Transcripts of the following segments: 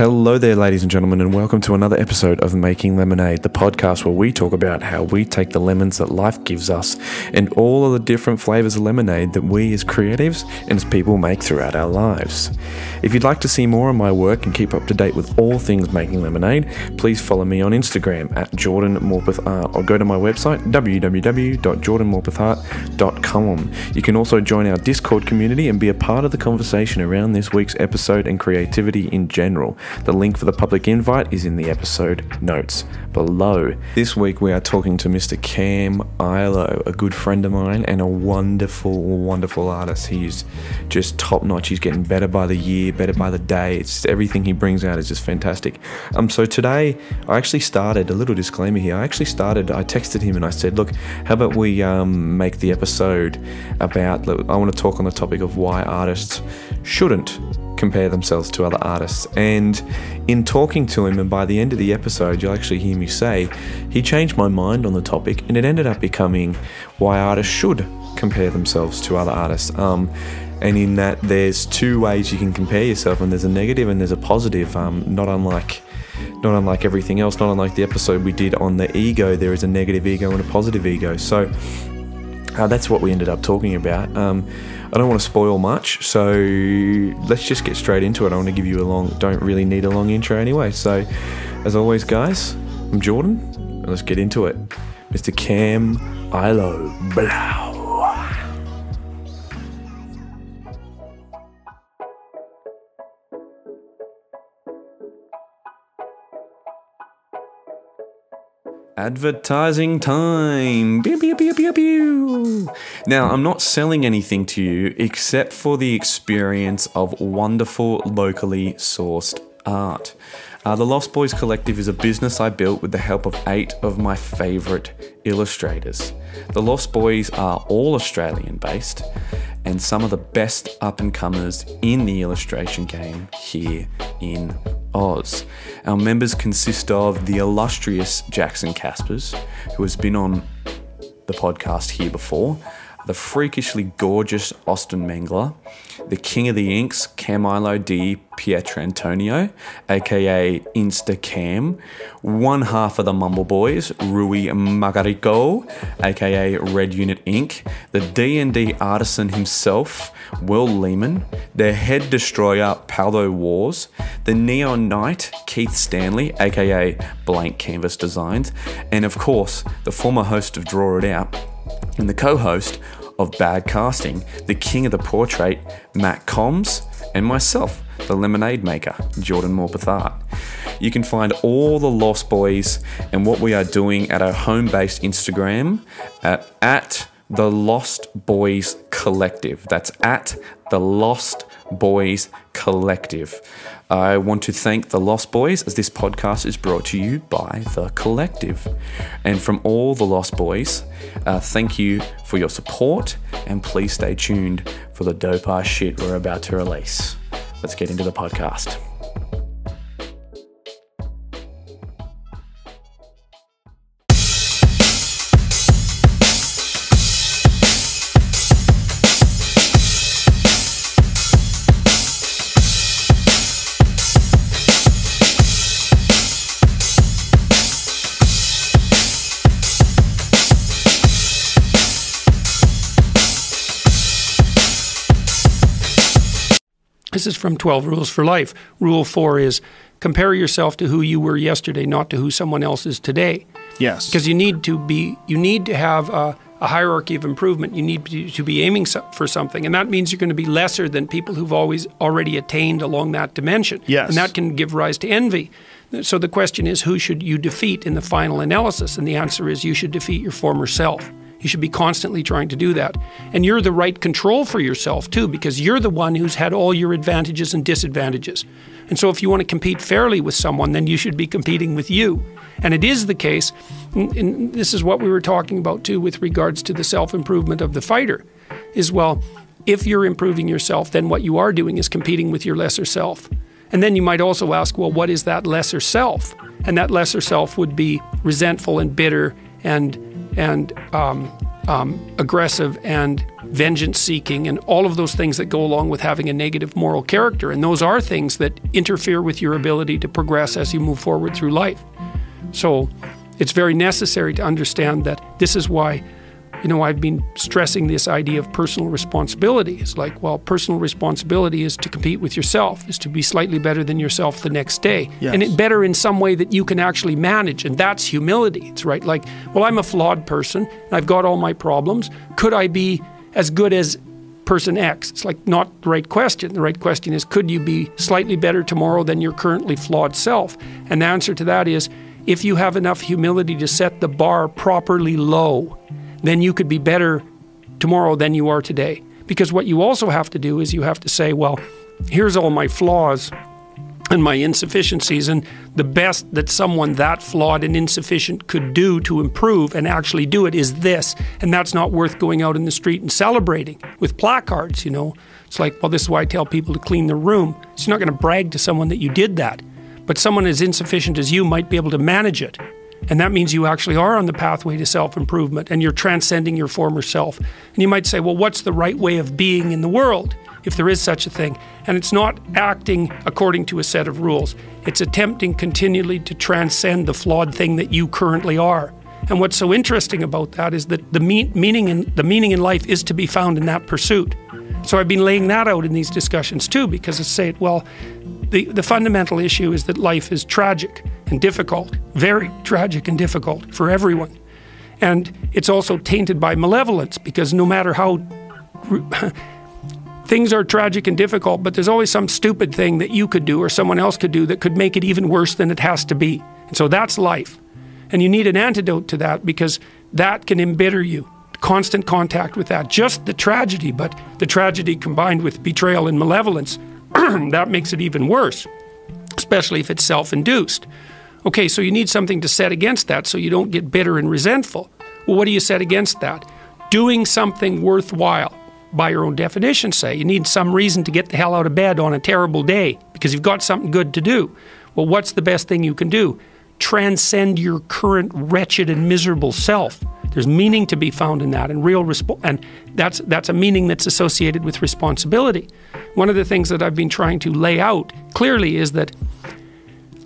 Hello there, ladies and gentlemen, and welcome to another episode of Making Lemonade, the podcast where we talk about how we take the lemons that life gives us and all of the different flavors of lemonade that we as creatives and as people make throughout our lives. If you'd like to see more of my work and keep up to date with all things making lemonade, please follow me on Instagram at Jordan Morpeth Art or go to my website www.jordanmorpethart.com. You can also join our Discord community and be a part of the conversation around this week's episode and creativity in general. The link for the public invite is in the episode notes below. This week we are talking to Mr. Cam Ilo, a good friend of mine and a wonderful, wonderful artist. He's just top notch. He's getting better by the year, better by the day. It's everything he brings out is just fantastic. Um, so today I actually started a little disclaimer here. I actually started. I texted him and I said, "Look, how about we um, make the episode about? I want to talk on the topic of why artists shouldn't." Compare themselves to other artists. And in talking to him, and by the end of the episode, you'll actually hear me say, he changed my mind on the topic, and it ended up becoming why artists should compare themselves to other artists. Um, and in that, there's two ways you can compare yourself, and there's a negative and there's a positive. Um, not unlike not unlike everything else, not unlike the episode we did on the ego, there is a negative ego and a positive ego. So uh, that's what we ended up talking about. Um, I don't want to spoil much, so let's just get straight into it. I want to give you a long, don't really need a long intro anyway. So, as always, guys, I'm Jordan, and let's get into it. Mr. Cam Ilo Blau. Advertising time. Pew, pew, pew, pew, pew. Now, I'm not selling anything to you except for the experience of wonderful locally sourced art. Uh, the Lost Boys Collective is a business I built with the help of eight of my favourite illustrators. The Lost Boys are all Australian based and some of the best up and comers in the illustration game here in Oz. Our members consist of the illustrious Jackson Caspers, who has been on the podcast here before, the freakishly gorgeous Austin Mengler, the king of the inks, Camilo di Pietrantonio, aka Instacam, one half of the Mumble Boys, Rui Magarico, aka Red Unit Inc., the D&D artisan himself, Will Lehman, their head destroyer, Paldo Wars, the Neon Knight, Keith Stanley, aka Blank Canvas Designs, and of course, the former host of Draw It Out, and the co host of Bad Casting, the king of the portrait, Matt Combs, and myself, the lemonade maker, Jordan Morpeth Art. You can find all the Lost Boys and what we are doing at our home based Instagram at, at the Lost Boys Collective. That's at the Lost Boys Collective. I want to thank the Lost Boys as this podcast is brought to you by The Collective. And from all the Lost Boys, uh, thank you for your support and please stay tuned for the dope ass shit we're about to release. Let's get into the podcast. This is from 12 Rules for Life. Rule 4 is compare yourself to who you were yesterday, not to who someone else is today. Yes. Because you need to be you need to have a, a hierarchy of improvement. You need to, to be aiming so, for something, and that means you're going to be lesser than people who've always already attained along that dimension. Yes. And that can give rise to envy. So the question is, who should you defeat in the final analysis? And the answer is, you should defeat your former self. You should be constantly trying to do that. And you're the right control for yourself, too, because you're the one who's had all your advantages and disadvantages. And so, if you want to compete fairly with someone, then you should be competing with you. And it is the case, and this is what we were talking about, too, with regards to the self improvement of the fighter, is well, if you're improving yourself, then what you are doing is competing with your lesser self. And then you might also ask, well, what is that lesser self? And that lesser self would be resentful and bitter and and um, um, aggressive and vengeance seeking, and all of those things that go along with having a negative moral character. And those are things that interfere with your ability to progress as you move forward through life. So it's very necessary to understand that this is why you know, I've been stressing this idea of personal responsibility. It's like, well, personal responsibility is to compete with yourself, is to be slightly better than yourself the next day. Yes. And it better in some way that you can actually manage. And that's humility. It's right. Like, well, I'm a flawed person. I've got all my problems. Could I be as good as person X? It's like not the right question. The right question is, could you be slightly better tomorrow than your currently flawed self? And the answer to that is, if you have enough humility to set the bar properly low, then you could be better tomorrow than you are today. Because what you also have to do is you have to say, well, here's all my flaws and my insufficiencies, and the best that someone that flawed and insufficient could do to improve and actually do it is this. And that's not worth going out in the street and celebrating with placards, you know. It's like, well, this is why I tell people to clean their room. So you're not going to brag to someone that you did that. But someone as insufficient as you might be able to manage it. And that means you actually are on the pathway to self improvement and you're transcending your former self. And you might say, well, what's the right way of being in the world, if there is such a thing? And it's not acting according to a set of rules, it's attempting continually to transcend the flawed thing that you currently are. And what's so interesting about that is that the me- meaning in the meaning in life is to be found in that pursuit. So I've been laying that out in these discussions too, because I say, it, well, the, the fundamental issue is that life is tragic and difficult, very tragic and difficult for everyone. And it's also tainted by malevolence because no matter how things are tragic and difficult, but there's always some stupid thing that you could do or someone else could do that could make it even worse than it has to be. And so that's life. And you need an antidote to that because that can embitter you. Constant contact with that, just the tragedy, but the tragedy combined with betrayal and malevolence, that makes it even worse, especially if it's self induced. Okay, so you need something to set against that so you don't get bitter and resentful. Well, what do you set against that? Doing something worthwhile. By your own definition, say you need some reason to get the hell out of bed on a terrible day because you've got something good to do. Well, what's the best thing you can do? Transcend your current wretched and miserable self. There's meaning to be found in that, and real resp- and that's that's a meaning that's associated with responsibility. One of the things that I've been trying to lay out clearly is that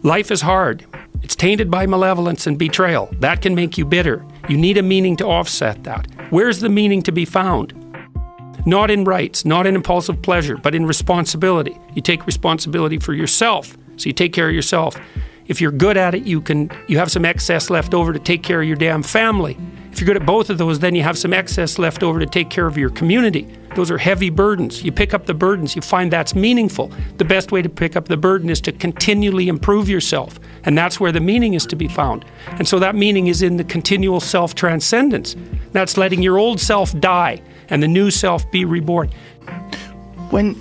life is hard. It's tainted by malevolence and betrayal. That can make you bitter. You need a meaning to offset that. Where's the meaning to be found? Not in rights, not in impulsive pleasure, but in responsibility. You take responsibility for yourself, so you take care of yourself. If you're good at it, you can you have some excess left over to take care of your damn family. If you're good at both of those, then you have some excess left over to take care of your community. Those are heavy burdens. You pick up the burdens, you find that's meaningful. The best way to pick up the burden is to continually improve yourself. And that's where the meaning is to be found. And so that meaning is in the continual self transcendence. That's letting your old self die and the new self be reborn. When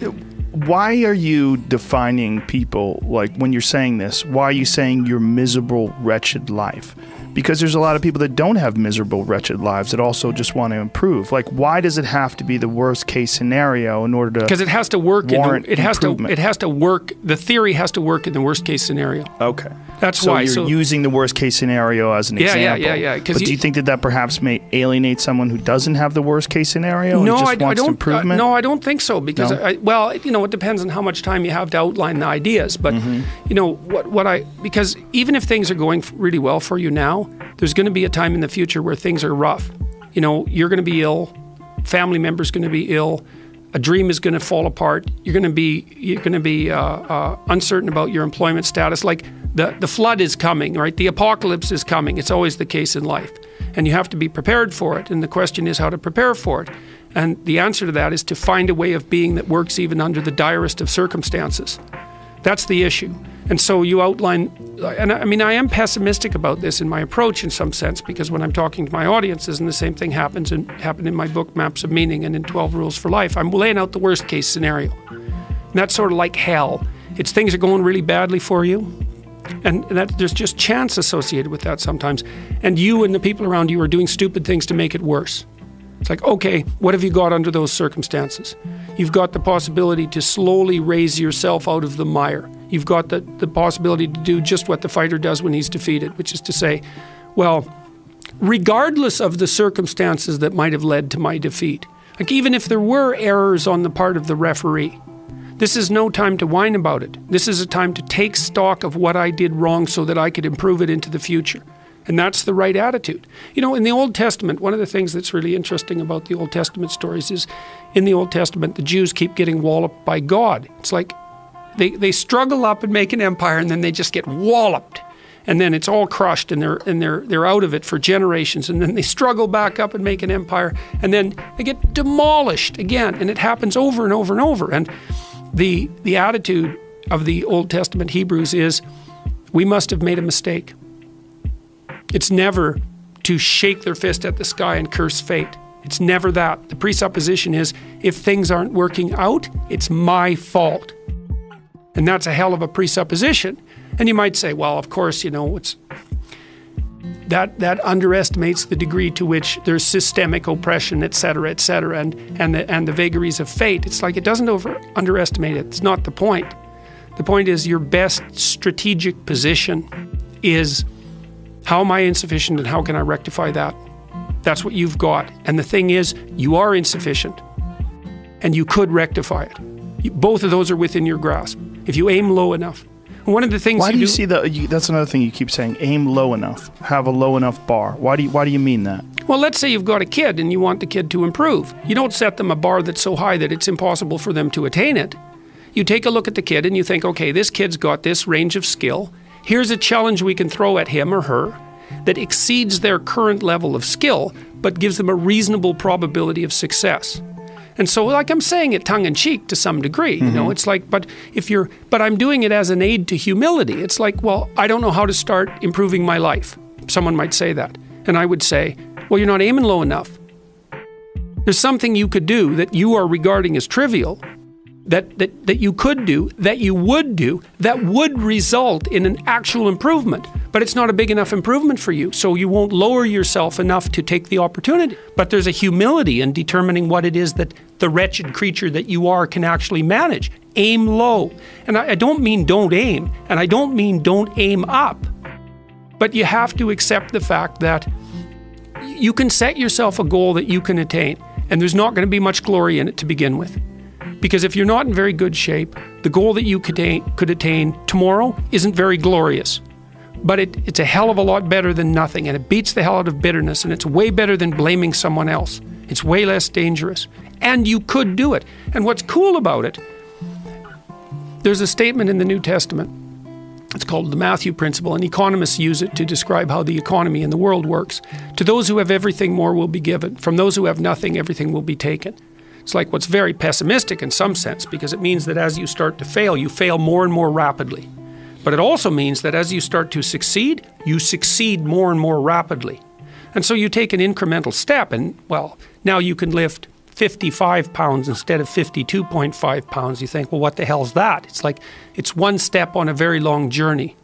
why are you defining people like when you're saying this? Why are you saying your miserable, wretched life? Because there's a lot of people that don't have miserable, wretched lives that also just want to improve. Like, why does it have to be the worst case scenario in order to? Because it has to work. warrant in, it has to. It has to work. The theory has to work in the worst case scenario. Okay, That's so why. you're so using the worst case scenario as an Yeah, yeah, yeah, yeah, yeah, But do you- you think that that perhaps may alienate someone who doesn't have the worst case scenario and no, just I, I don't. improvement? Uh, no, I don't think so. Because No? I, well, you know, it depends on how much time you have to outline the ideas. But Mm-hmm. you know what? What I because even if things are going really well for you now, there's going to be a time in the future where things are rough. You know, you're going to be ill. Family member's going to be ill. A dream is going to fall apart. You're going to be you're going to be uh, uh, uncertain about your employment status. Like the the flood is coming, right? The apocalypse is coming. It's always the case in life, and you have to be prepared for it. And the question is how to prepare for it. And the answer to that is to find a way of being that works even under the direst of circumstances. That's the issue. And so you outline, and I mean, I am pessimistic about this in my approach in some sense because when I'm talking to my audiences, and the same thing happens and happened in my book Maps of Meaning and in 12 Rules for Life, I'm laying out the worst case scenario. And that's sort of like hell. It's things are going really badly for you, and that there's just chance associated with that sometimes. And you and the people around you are doing stupid things to make it worse. It's like, okay, what have you got under those circumstances? You've got the possibility to slowly raise yourself out of the mire. You've got the, the possibility to do just what the fighter does when he's defeated, which is to say, well, regardless of the circumstances that might have led to my defeat, Like, even if there were errors on the part of the referee, this is no time to whine about it. This is a time to take stock of what I did wrong so that I could improve it into the future. And that's the right attitude. You know, in the Old Testament, one of the things that's really interesting about the Old Testament stories is in the Old Testament, the Jews keep getting walloped by God. It's like they, they struggle up and make an empire and then they just get walloped. And then it's all crushed and they're and they're they're out of it for generations. And then they struggle back up and make an empire and then they get demolished again. And it happens over and over and over. And the the attitude of the Old Testament Hebrews is we must have made a mistake. It's never to shake their fist at the sky and curse fate. It's never that. The presupposition is if things aren't working out, it's my fault. And that's a hell of a presupposition. And you might say, well, of course, you know, it's that that underestimates the degree to which there's systemic oppression, et cetera, et cetera, and and the and the vagaries of fate. It's like it doesn't over underestimate it. It's not the point. The point is your best strategic position is how am I insufficient and how can I rectify that? That's what you've got. And the thing is, you are insufficient and you could rectify it. Both of those are within your grasp if you aim low enough. One of the things Why you do you do, see that? That's another thing you keep saying. Aim low enough. Have a low enough bar. Why do you Why do you mean that? Well, let's say you've got a kid and you want the kid to improve. You don't set them a bar that's so high that it's impossible for them to attain it. You take a look at the kid and you think, okay, this kid's got this range of skill. Here's a challenge we can throw at him or her that exceeds their current level of skill, but gives them a reasonable probability of success. And so, like I'm saying it tongue in cheek to some degree, you know, mm-hmm. it's like, but if you're, but I'm doing it as an aid to humility. It's like, well, I don't know how to start improving my life. Someone might say that. And I would say, well, you're not aiming low enough. There's something you could do that you are regarding as trivial that, that, that you could do, that you would do, that would result in an actual improvement. But it's not a big enough improvement for you, so you won't lower yourself enough to take the opportunity. But there's a humility in determining what it is that the wretched creature that you are can actually manage. Aim low. And I, I don't mean don't aim, and I don't mean don't aim up. But you have to accept the fact that you can set yourself a goal that you can attain, and there's not going to be much glory in it to begin with. Because if you're not in very good shape, the goal that you could could attain tomorrow isn't very glorious. But it, it's a hell of a lot better than nothing, and it beats the hell out of bitterness, and it's way better than blaming someone else. It's way less dangerous. And you could do it. And what's cool about it, there's a statement in the New Testament. It's called the Matthew Principle, and economists use it to describe how the economy in the world works. To those who have everything, more will be given. From those who have nothing, everything will be taken. It's like what's very pessimistic in some sense because it means that as you start to fail, you fail more and more rapidly. But it also means that as you start to succeed, you succeed more and more rapidly. And so you take an incremental step, and well, now you can lift 55 pounds instead of 52.5 pounds. You think, well, what the hell's that? It's like it's one step on a very long journey.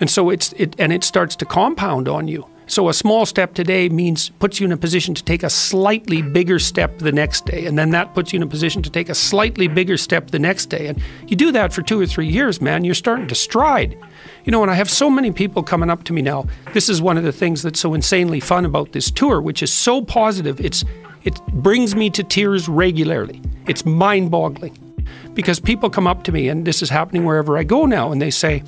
And so it's it and it starts to compound on you. So a small step today means puts you in a position to take a slightly bigger step the next day, and then that puts you in a position to take a slightly bigger step the next day. And you do that for two or three years, man, you're starting to stride. You know, and I have so many people coming up to me now. This is one of the things that's so insanely fun about this tour, which is so positive. It's it brings me to tears regularly. It's mind-boggling because people come up to me, and this is happening wherever I go now, and they say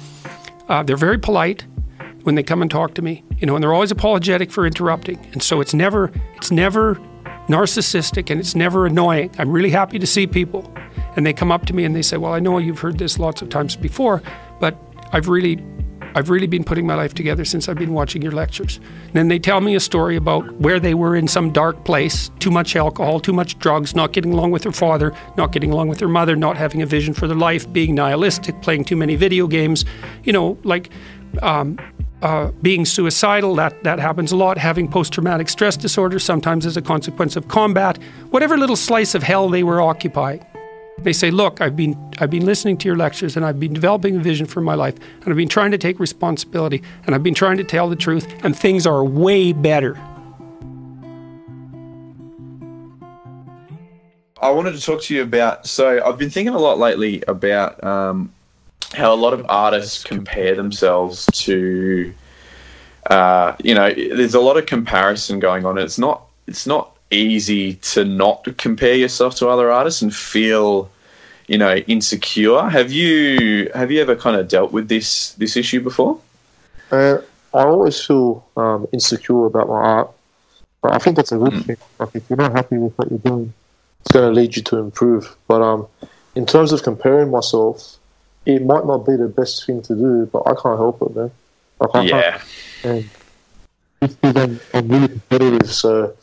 uh, they're very polite when they come and talk to me, you know, and they're always apologetic for interrupting. And so it's never it's never narcissistic and it's never annoying. I'm really happy to see people. And they come up to me and they say, "Well, I know you've heard this lots of times before, but I've really I've really been putting my life together since I've been watching your lectures." And then they tell me a story about where they were in some dark place, too much alcohol, too much drugs, not getting along with their father, not getting along with their mother, not having a vision for their life, being nihilistic, playing too many video games, you know, like um, uh, being suicidal, that, that happens a lot, having post traumatic stress disorder, sometimes as a consequence of combat, whatever little slice of hell they were occupying. They say, Look, I've been, I've been listening to your lectures and I've been developing a vision for my life and I've been trying to take responsibility and I've been trying to tell the truth and things are way better. I wanted to talk to you about. So I've been thinking a lot lately about um, how a lot of artists compare themselves to. Uh, you know, there's a lot of comparison going on. It's not. It's not easy to not compare yourself to other artists and feel, you know, insecure. Have you have you ever kind of dealt with this this issue before? Uh, I always feel um, insecure about my art, but I think that's a good Mm. thing. Like if you're not happy with what you're doing, it's going to lead you to improve. But um, in terms of comparing myself, it might not be the best thing to do, but I can't help it, man. Like, I can't- Yeah, and because I'm, really competitive, so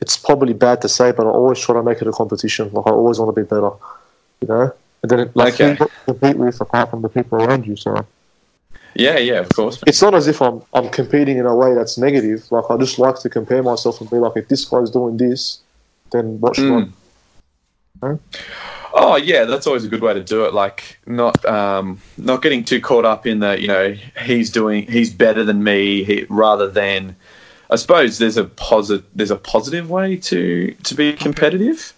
it's probably bad to say, but I always try to make it a competition. Like I always want to be better, you know. And then it, like Okay. compete with apart from the people around you. So yeah, yeah. Of course. it's not as if I'm I'm competing in a way that's negative. Like I just like to compare myself and be like, if this guy's doing this, then what should Mm. Oh yeah, that's always a good way to do it. Like not um, not getting too caught up in the you know he's doing he's better than me he, rather than I suppose there's a positive there's a positive way to to be competitive.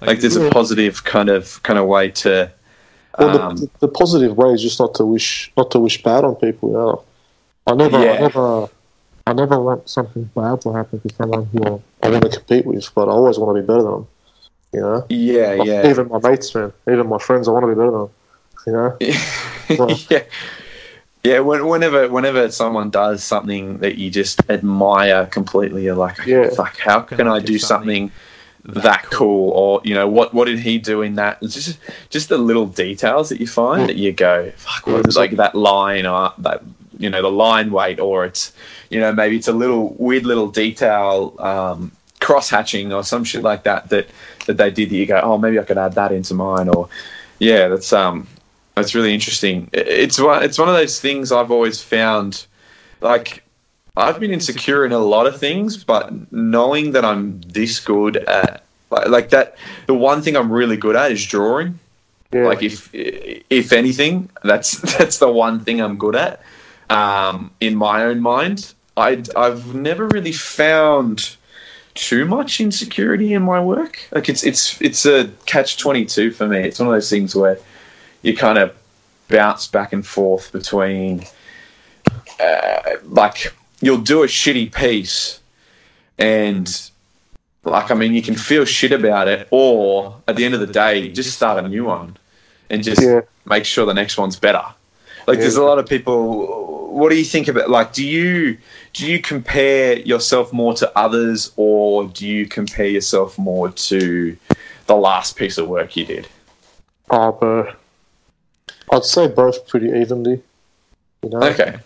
Like there's a positive kind of kind of way to. I? Well, Um, the, the positive way is just not to wish not to wish bad on people. You know? I never, I never, I never want something bad to happen to someone who I want to compete with, but I always want to be better than them. You know. yeah, Like, yeah. Even my mates, man. Even my friends, I want to be better than them. You know? Well- yeah, yeah. Whenever, whenever someone does something that you just admire completely, you're like, Yeah. "Fuck! How can I do something that cool?" Or you know, what what did he do in that? It's just just the little details that you find that you go, "Fuck!" Yeah, What, it's like that line or that you know the line weight, or it's you know maybe it's a little weird little detail. Um, cross hatching or some shit like that that that they did that you go oh maybe I could add that into mine or yeah that's um that's really interesting. It's one. It's one of those things I've always found. Like, I've been insecure in a lot of things, but knowing that I'm this good at, like, like that, the one thing I'm really good at is drawing. Yeah. Like, if if anything, that's that's the one thing I'm good at. Um, in my own mind, I I've never really found too much insecurity in my work. Like, it's it's it's a catch twenty two for me. It's one of those things where you kind of bounce back and forth between uh, like you'll do a shitty piece and like I mean you can feel shit about it or at the end of the day just start a new one and just Yeah. make sure the next one's better. Like there's a lot of people what do you think about like do you do you compare yourself more to others or do you compare yourself more to the last piece of work you did? Oh, but I'd say both pretty evenly. You know? Okay.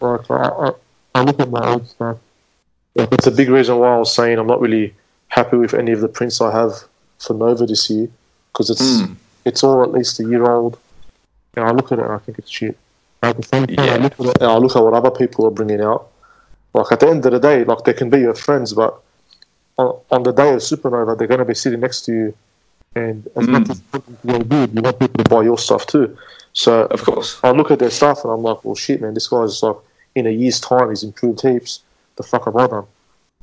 Like, I, I, I look at my old stuff. Like, it's a big reason why I was saying I'm not really happy with any of the prints I have for Nova this year because it's Mm. it's all at least a year old. And I look at it and I think it's shit. At the same time, I Yeah. look at I look at what other people are bringing out. Like at the end of the day, like they can be your friends, but on, on the day of Supernova, they're going to be sitting next to you. And as much as you to go good, you want people to buy your stuff too. So Of course. I look at their stuff and I'm like, well, shit, man, this guy's like, in a year's time, he's improved heaps. The fuck have I done?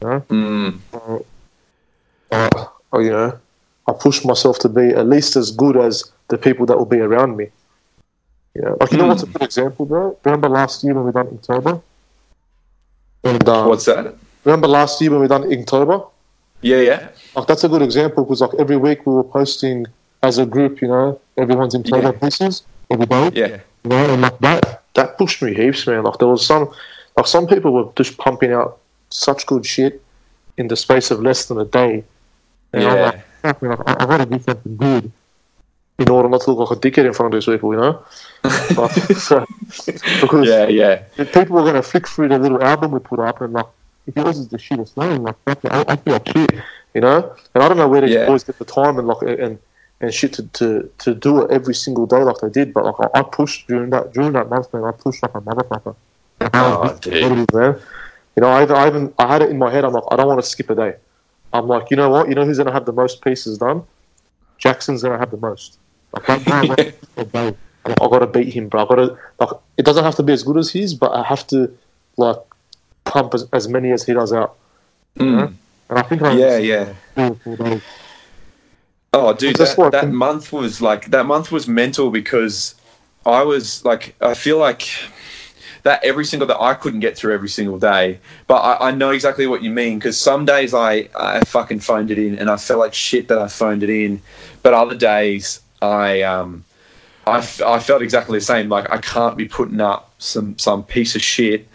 You know? Mm. Uh, oh, you know, I push myself to be at least as good as the people that will be around me. You know, like, you know what's a good example, bro? Remember last year when we done Inktober? And, um, What's that? remember last year when we done Inktober? Yeah, yeah. Like, that's a good example because, like, every week we were posting as a group, you know, everyone's Inktober Yeah. pieces every day. Yeah. You know, and like that, that pushed me heaps, man. Like there was some, like some people were just pumping out such good shit in the space of less than a day. And I'm like, fuck, man, I, I gotta do something good in order not to look like a dickhead in front of these people, you know? like, so, because Yeah, yeah. people were gonna flick through the little album we put up and like, if yours is the shittest thing, like, fuck it, I, I feel like shit, you know? And I don't know where these Yeah. boys get the time and like and and shit to, to, to do it every single day like they did, but like I, I pushed during that during that month, man. I pushed like a motherfucker. Like, Oh, dude. man. You know, I I even I had it in my head. I'm like, I don't want to skip a day. I'm like, you know what? You know who's gonna have the most pieces done? Jackson's gonna have the most. Like, that guy won't skip a. I'm like, I gotta beat him, bro. I gotta like. It doesn't have to be as good as his, but I have to like pump as, as many as he does out. Mm. And I think I Yeah, yeah. three or four days. Oh, dude, that, that month was like that month was mental because I was like, I feel like that every single day I couldn't get through every single day, but I, I know exactly what you mean because some days I I fucking phoned it in and I felt like shit that I phoned it in, but other days I um I, f- I felt exactly the same. Like I can't be putting up some some piece of shit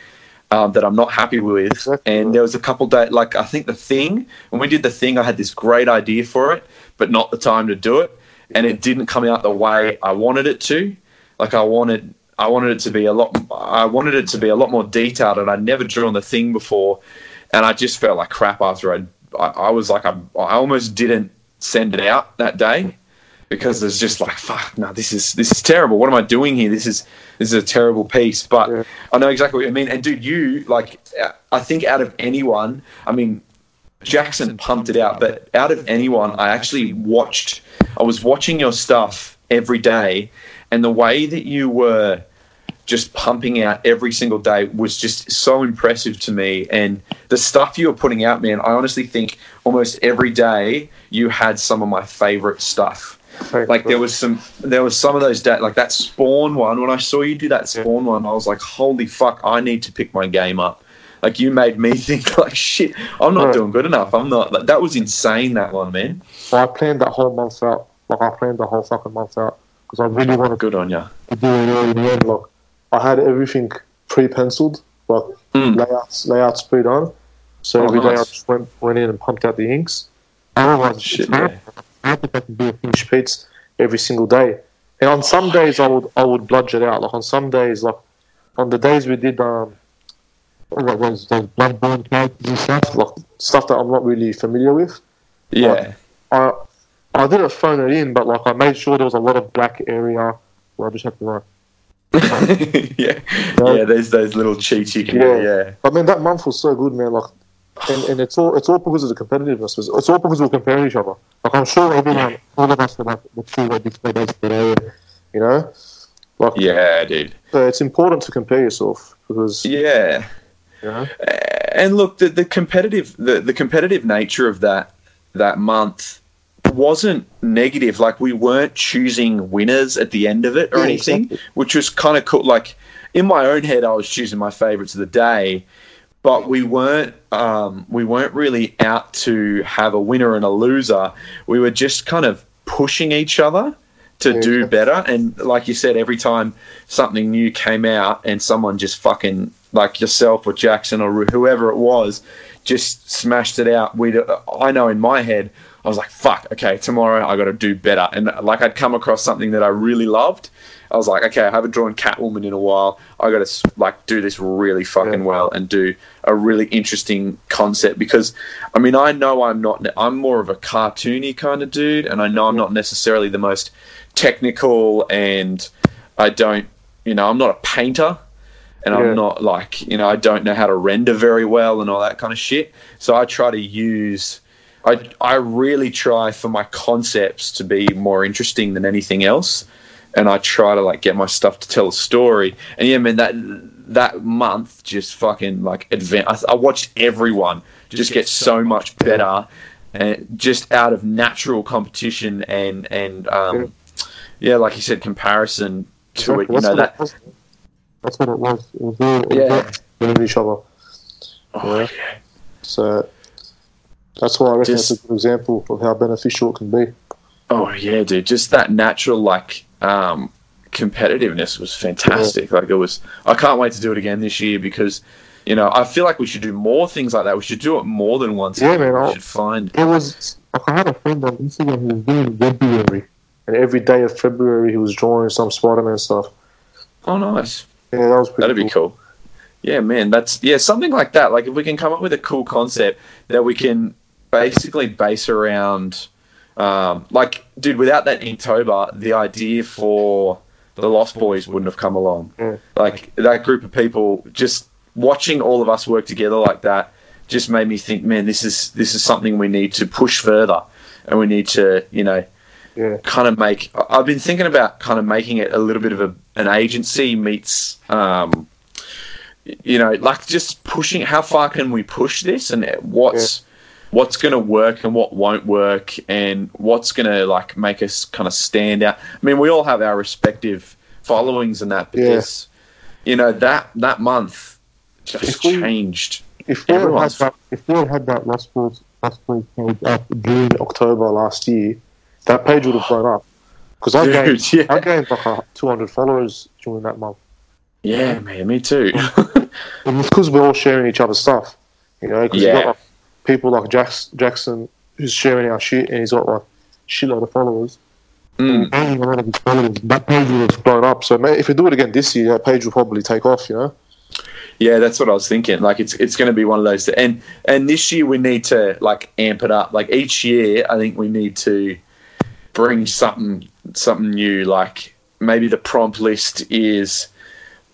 um, that I'm not happy with. Exactly. And there was a couple days, like I think the thing when we did the thing, I had this great idea for it, but not the time to do it, and it didn't come out the way I wanted it to. Like I wanted, I wanted it to be a lot. I wanted it to be a lot more detailed, and I'd never drawn the thing before, and I just felt like crap after I. I, I was like, I, I almost didn't send it out that day because it's just like fuck no this is this is terrible what am i doing here this is this is a terrible piece but Yeah. i know exactly what you mean and dude you like i think out of anyone i mean jackson pumped it out but out of anyone i actually watched i was watching your stuff every day and the way that you were just pumping out every single day was just so impressive to me. And the stuff you were putting out, man, I honestly think almost every day you had some of my favorite stuff. Like there was some, there was some of those days, like that Spawn one. When I saw you do that Spawn one, I was like, holy fuck, I need to pick my game up. Like you made me think, like shit, I'm not Right. doing good enough. I'm not. Like, that was insane. That one, man. So I planned that whole month out. Like I planned the whole fucking month out because I really wanted Good on you. to do it early in the end. Like I had everything pre-penciled, like Mm. layouts, layouts pre-done. So Oh, every day I just went went in and pumped out the inks. Otherwise, Shit, yeah. I think I can do a finished piece every single day. And on some days I would I would bludge it out. Like on some days, like on the days we did um what was those bloodborne characters and stuff, like stuff that I'm not really familiar with. Yeah. I I didn't phone it in, but like I made sure there was a lot of black area where I just had to write. yeah, yeah. There's those little cheats you can. Yeah. Yeah, I mean that month was so good, man. Like, and, and it's all it's all because of the competitiveness. It's all because we're comparing each other. Like I'm sure everyone, all of us, are like the two way display days today, eh? you know. Like, yeah, dude. so it's important to compare yourself because Yeah, you know. and look, the, the competitive the, the competitive nature of that that month wasn't negative. Like we weren't choosing winners at the end of it or Yeah, anything, exactly. which was kind of cool. Like in my own head, I was choosing my favorites of the day, but we weren't um, we weren't really out to have a winner and a loser. We were just kind of pushing each other to Yeah, do better. And like you said, every time something new came out and someone just fucking like yourself or Jackson or whoever it was just smashed it out. We, I know in my head, I was like, "Fuck, okay, tomorrow I got to do better." And like I'd come across something that I really loved. I was like, "Okay, I haven't drawn Catwoman in a while. I got to like do this really fucking Yeah. well and do a really interesting concept." Because, I mean, I know I'm not. I'm more of a cartoony kind of dude, and I know I'm not necessarily the most technical, and I don't, you know, I'm not a painter and Yeah. I'm not like you know I don't know how to render very well and all that kind of shit. So I try to use I I really try for my concepts to be more interesting than anything else, and I try to like get my stuff to tell a story. And yeah, man, that that month just fucking like advance. I, I watched everyone just get so much better, and just out of natural competition and and um, yeah, like you said, comparison to it. You That's know what that. it was. That's what it was. It was all Yeah. all each other. Oh, Yeah. So that's why I reckon Just- it's a good example of how beneficial it can be. Oh yeah, dude. Just that natural like um competitiveness was fantastic. Like it was I can't wait to do it again this year because you know, I feel like we should do more things like that. We should do it more than once. Yeah, man, We I'll- should find It was I had a friend on Instagram who was doing February, and every day of February he was drawing some Spider-Man stuff. Oh nice. Yeah, that was pretty. That'd be cool. Yeah, man, that's yeah, something like that. Like if we can come up with a cool concept that we can basically base around um, like dude, without that Inktober, the idea for the Lost Boys wouldn't have come along. Yeah. Like that group of people just watching all of us work together like that just made me think, man, this is this is something we need to push further and we need to, you know, Yeah, kind of make I- I've been thinking about kind of making it a little bit of a, an agency meets um you know like just pushing how far can we push this and what's what's going to work and what won't work and what's going to like make us kind of stand out I mean we all have our respective followings and that but Yeah. you know that that month just If we- changed. If we had that, if we had that Lost Balls Lost Balls page up during October last year, that page would have blown up. Because I gained, yeah. I gained like 200 followers during that month. Yeah, man, me too. And it's because we're all sharing each other's stuff, you know. Because Yeah. you got like, people like Jax, Jackson who's sharing our shit, and he's got like shitload of followers. Mm. A lot of his followers. That page would have blown up. So if we do it again this year, that page will probably take off. You know. Yeah, that's what I was thinking. Like it's it's going to be one of those, and and this year we need to like amp it up. Like each year, I think we need to bring something something new. Like maybe the prompt list is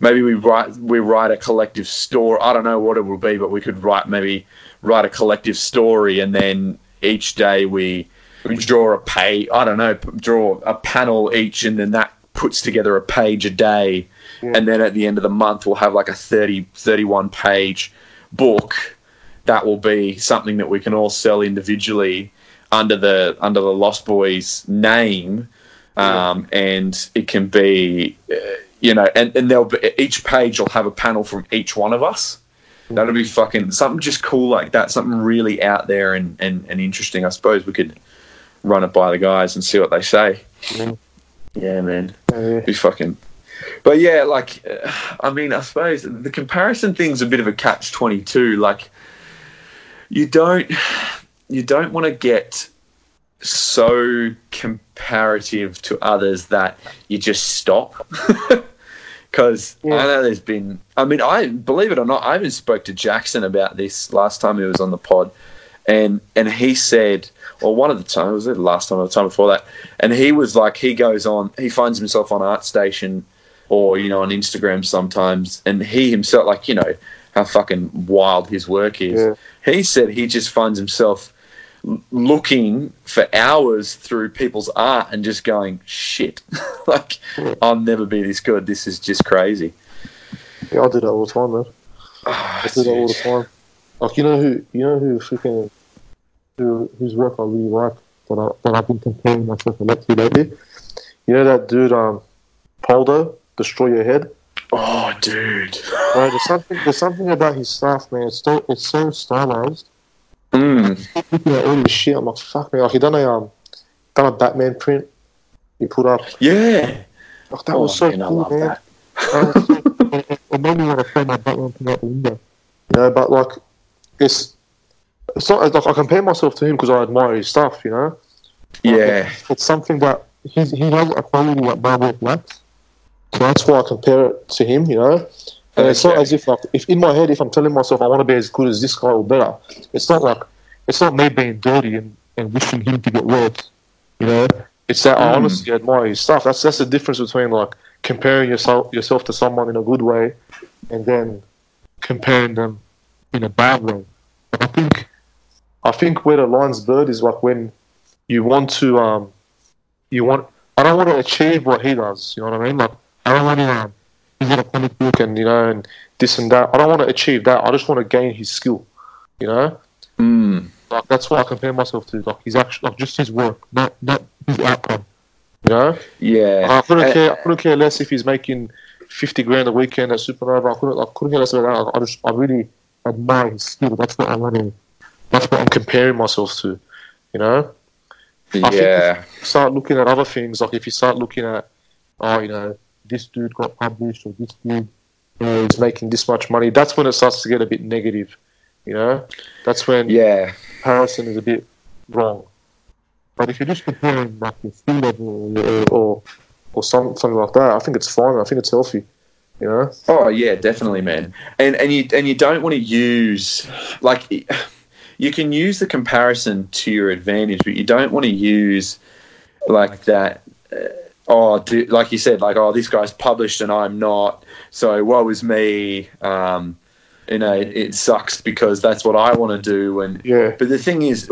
maybe we write we write a collective story. I don't know what it will be, but we could write maybe write a collective story, and then each day we we draw a page. I don't know, draw a panel each, and then that puts together a page a day. And then at the end of the month, we'll have like a 30, 31 page book that will be something that we can all sell individually under the under the Lost Boys name, um, and it can be, uh, you know, and and there'll be each page will have a panel from each one of us. That'll be fucking something just cool like that, something really out there and and, and interesting. I suppose we could run it by the guys and see what they say. Yeah. Yeah, man Uh, be fucking. But yeah, like, uh, I mean, I suppose the comparison thing's a bit of a catch twenty two. Like, you don't, you don't want to get so comparative to others that you just stop. Because Yeah. I know there's been, I mean, I believe it or not, I even spoke to Jackson about this last time he was on the pod, and and he said, or one of the times was it the last time or the time before that, and he was like, he goes on, he finds himself on ArtStation, or you know on Instagram sometimes, and he himself, like you know how fucking wild his work is. Yeah. He said he just finds himself looking for hours through people's art and just going shit like i'll never be this good this is just crazy yeah, I do that all the time, man. Ah, I do that all the time. Like you know who you know who freaking who whose work I really like that I that I've been comparing myself a lot to lately. You know that dude um Poldo, Destroy Your Head? oh dude Right, there's something there's something about his stuff, man. It's so it's so stylized. Mm. Looking at all this shit, I'm like, fuck me. Like he done a um done a Batman print. He put up yeah like that oh, was so man, cool, i love man. that That was so- it, it- it made me want to throw my Batman print out the window. You know, but like it's it's not like I compare myself to him because I admire his stuff, you know. yeah It's something that he's, he has a quality that my work lacks. So that's why I compare it to him, you know. And it's not as if like if in my head if I'm telling myself I want to be as good as this guy or better, it's not like it's not me being dirty and, and wishing him to get worse. You know? It's that I Mm. honestly admire his stuff. That's that's the difference between like comparing yourself yourself to someone in a good way and then comparing them in a bad way. But I think I think where the line's blurred is like when you want to um you want I don't want to achieve what he does, you know what I mean? Like I don't want to um he's got a comic book and you know and this and that. I don't want to achieve that. I just want to gain his skill. You know? mm. Like that's what I compare myself to. Like he's actually like just his work, not not his outcome. You know? yeah I couldn't Uh, care. I couldn't care less if he's making fifty grand a weekend at Supernova. I couldn't. I couldn't care less about that. I just. I really admire his skill. That's what I want to. That's what I'm comparing myself to. You know. I think yeah Start looking at other things. Like if you start looking at, oh, you know, this dude got published or this dude you know, is making this much money. That's when it starts to get a bit negative. You know. That's when yeah comparison is a bit wrong. But if you're just comparing like your skill level or or, or something like that, I think it's fine. I think it's healthy. You know? Oh yeah, definitely, man. And and you and you don't want to use like you can use the comparison to your advantage, but you don't want to use like that. Uh, oh, do, like you said, like oh, this guy's published and I'm not. So woe is me. Um, you know, it sucks because that's what I want to do. And Yeah. but the thing is,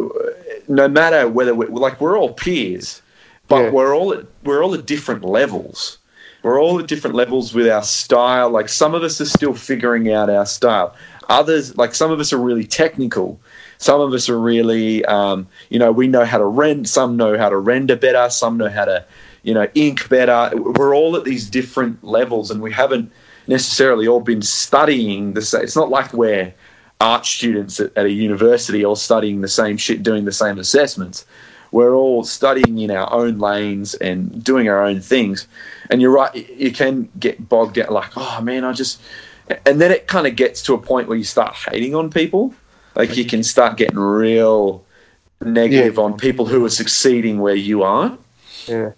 no matter whether we're like we're all peers, but Yeah. we're all at, we're all at different levels. We're all at different levels with our style. Like some of us are still figuring out our style. Others, like some of us are really technical. Some of us are really, um, you know, we know how to render. Some know how to render better. Some know how to, you know, ink better. We're all at these different levels, and we haven't necessarily all been studying the same. It's not like we're art students at, at a university all studying the same shit, doing the same assessments. We're all studying in our own lanes and doing our own things. And you're right, you can get bogged down like, oh man, I just. And then it kind of gets to a point where you start hating on people. Like you can start getting real negative Yeah. on people who are succeeding where you aren't. Yeah.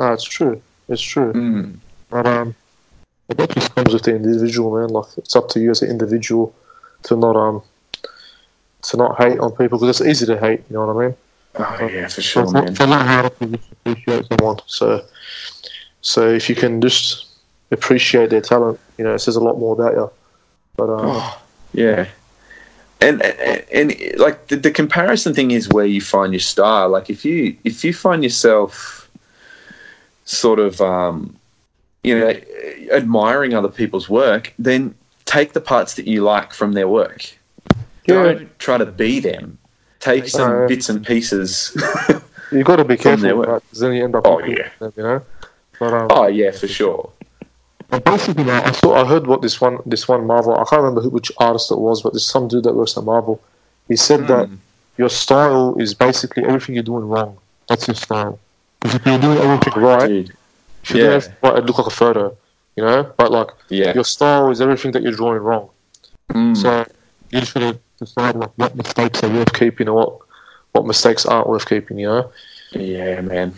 No, it's true. It's true. Mm. But um, but that just comes with the individual, man. Like it's up to you as an individual to not um to not hate on people because it's easy to hate. You know what I mean? Oh yeah, for So sure, it's, man. not, it's a lot harder to appreciate someone. So so if you can just appreciate their talent, you know, it says a lot more about you. But um, Oh, yeah. And, and and like the, the comparison thing is where you find your style. Like if you if you find yourself sort of um, you know admiring other people's work, then take the parts that you like from their work. Don't try to be them. Take some Uh, bits and pieces. You've got to be careful work. about because then you end up. Oh, yeah. them, you know. But um, oh yeah, for sure. But basically, like, I thought I heard what this one, this one Marvel. I can't remember who, which artist it was, but there's some dude that works at Marvel. He said that Mm. your style is basically everything you're doing wrong. That's your style. Because if you're doing everything right, if you're Yeah. everything right, it look like a photo, you know. But like Yeah. your style is everything that you're drawing wrong. Mm. So you just gotta decide like what mistakes are worth keeping and what what mistakes aren't worth keeping. You know. Yeah, man.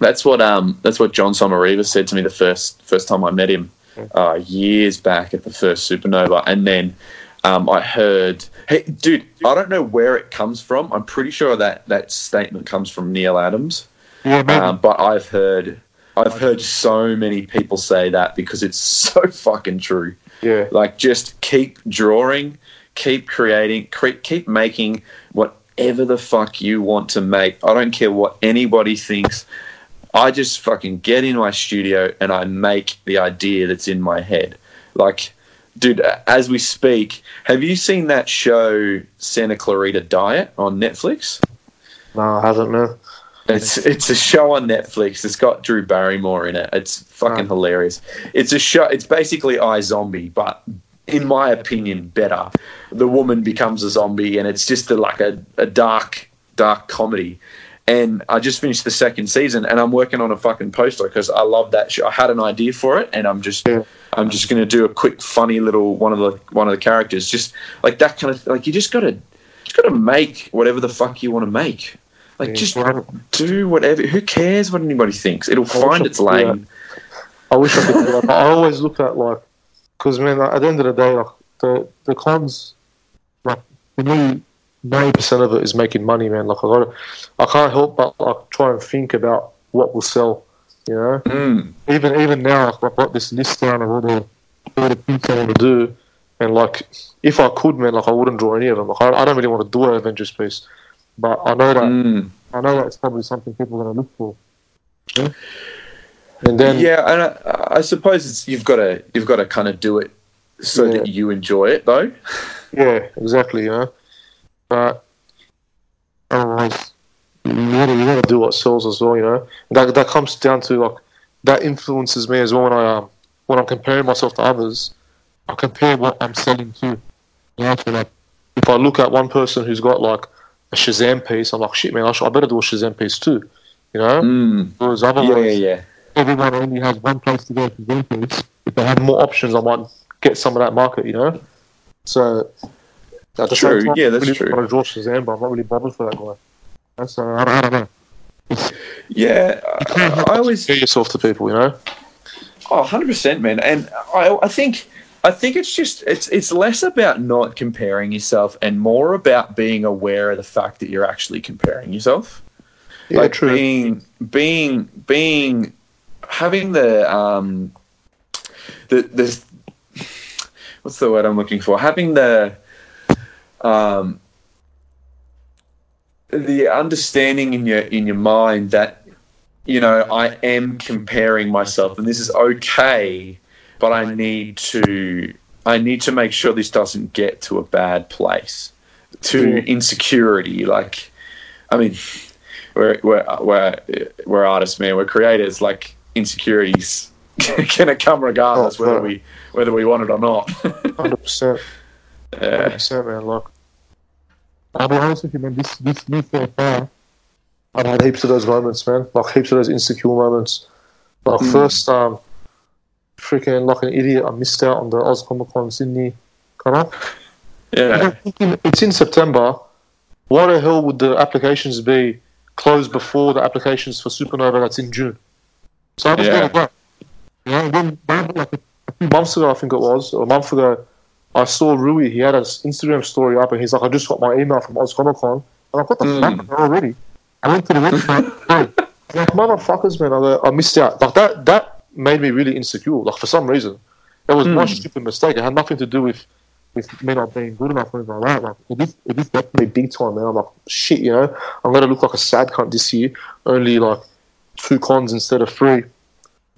That's what um that's what Jon Sommariva said to me the first first time I met him uh, years back at the first Supernova, and then um, I heard, hey, dude, I don't know where it comes from. I'm pretty sure that that statement comes from Neal Adams, Yeah, maybe. um, but I've heard I've heard so many people say that because it's so fucking true. yeah. Like, just keep drawing, keep creating, cre- keep making whatever the fuck you want to make. I don't care what anybody thinks. I just fucking get in my studio and I make the idea that's in my head. Like, dude, as we speak, have you seen that show Santa Clarita Diet on Netflix? No, I haven't, man. It's it's a show on Netflix. It's got Drew Barrymore in it. It's fucking hilarious. It's a show. It's basically iZombie, but in my opinion, better. The woman becomes a zombie, and it's just a, like a, a dark dark comedy. And I just finished the second season, and I'm working on a fucking poster because I love that show. I had an idea for it, and I'm just Yeah. I'm just gonna do a quick, funny little one of the one of the characters, just like that kind of like you just gotta just gotta make whatever the fuck you want to make. Like Yeah, just well, do whatever. Who cares what anybody thinks? It'll wish find its could lane. I wish I could do that. I always look at like, because man, at the end of the day, like the the cons, like for me, ninety percent of it is making money, man. Like I got, I can't help but like try and think about what will sell. You know, Mm. even even now, like, I've got this list down of all the all the things I want to do, and like if I could, man, like I wouldn't draw any of them. Like I, I don't really want to do an Avengers piece, but I know that Mm. I know that's probably something people are going to look for. Yeah? And then yeah, and I, I suppose it's, you've got to you've got to kind of do it so Yeah. that you enjoy it, though. Yeah, exactly. You know, but otherwise, you gotta you gotta do what sells as well. You know, that that comes down to like that influences me as well when I um when I'm comparing myself to others. I compare what I'm selling to. You know, so like if I look at one person who's got like a Shazam piece, I'm like, shit, man, I, should, I better do a Shazam piece too. You know, Mm. whereas otherwise, yeah, yeah. everyone only has one place to go to Shazam piece. If they have more options, I might get some of that market. You know, so. At the True, time, yeah, that's really true. to draw Shazam, but I'm not really bothered for that guy. That's uh, I, don't, I don't know. Yeah, I, I always Compare yourself to people, you know. Oh, 100 percent, man. And I, I think, I think it's just it's it's less about not comparing yourself and more about being aware of the fact that you're actually comparing yourself. Yeah, like true. being being being having the um the the what's the word I'm looking for? Having the um the understanding in your in your mind that you know I am comparing myself and this is okay, but I need to I need to make sure this doesn't get to a bad place, to insecurity. Like, I mean, we're we're we're, we're artists, man. We're creators. Like insecurities gonna come regardless, Oh, whether we whether we want it or not. Hundred percent. Hundred yeah. percent, man. Like, I'll be honest with you, man. This this me so far, I've had heaps of those moments, man. Like heaps of those insecure moments. Like Mm. first, um, freaking like an idiot, I missed out on the Oz Comic Con Sydney. Come on. Yeah. It's in September. Why the hell would the applications be closed before the applications for Supernova that's in June? So I just Yeah. got to go. You know, then, then, like a, few months ago, I think it was, or a month ago, I saw Rui. He had his Instagram story up, and he's like, "I just got my email from Oz Comic Con." I'm like, "What the Mm. fuck already?" I went to the website. like motherfuckers, man, I, I missed out. Like that. That made me really insecure. Like for some reason, it was my Mm. stupid mistake. It had nothing to do with with me not being good enough or anything like that. Like it is, it is definitely big time, man. I'm like, shit, you know, I'm gonna look like a sad cunt this year. Only like two cons instead of three.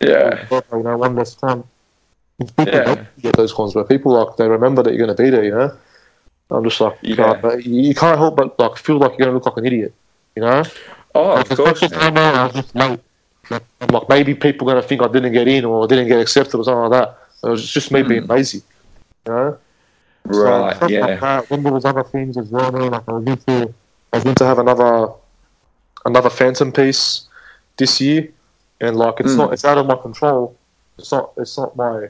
Yeah. You know, one less con. Yeah. get those cons, but people like they remember that you're gonna be there. You know, I'm just like, you Yeah. can't, but you can't help but like feel like you're gonna look like an idiot. You know, Oh, like, of course. Much as man. I know I was just late. Like, I'm like maybe people are gonna think I didn't get in or I didn't get accepted or something like that. It was just me being lazy. You know. Right. stuff Yeah. Like that. Then there was other things as well. Man. Like I was into, I was into have another, another Phantom piece this year, and like it's Mm. not, it's out of my control. It's not, it's not my,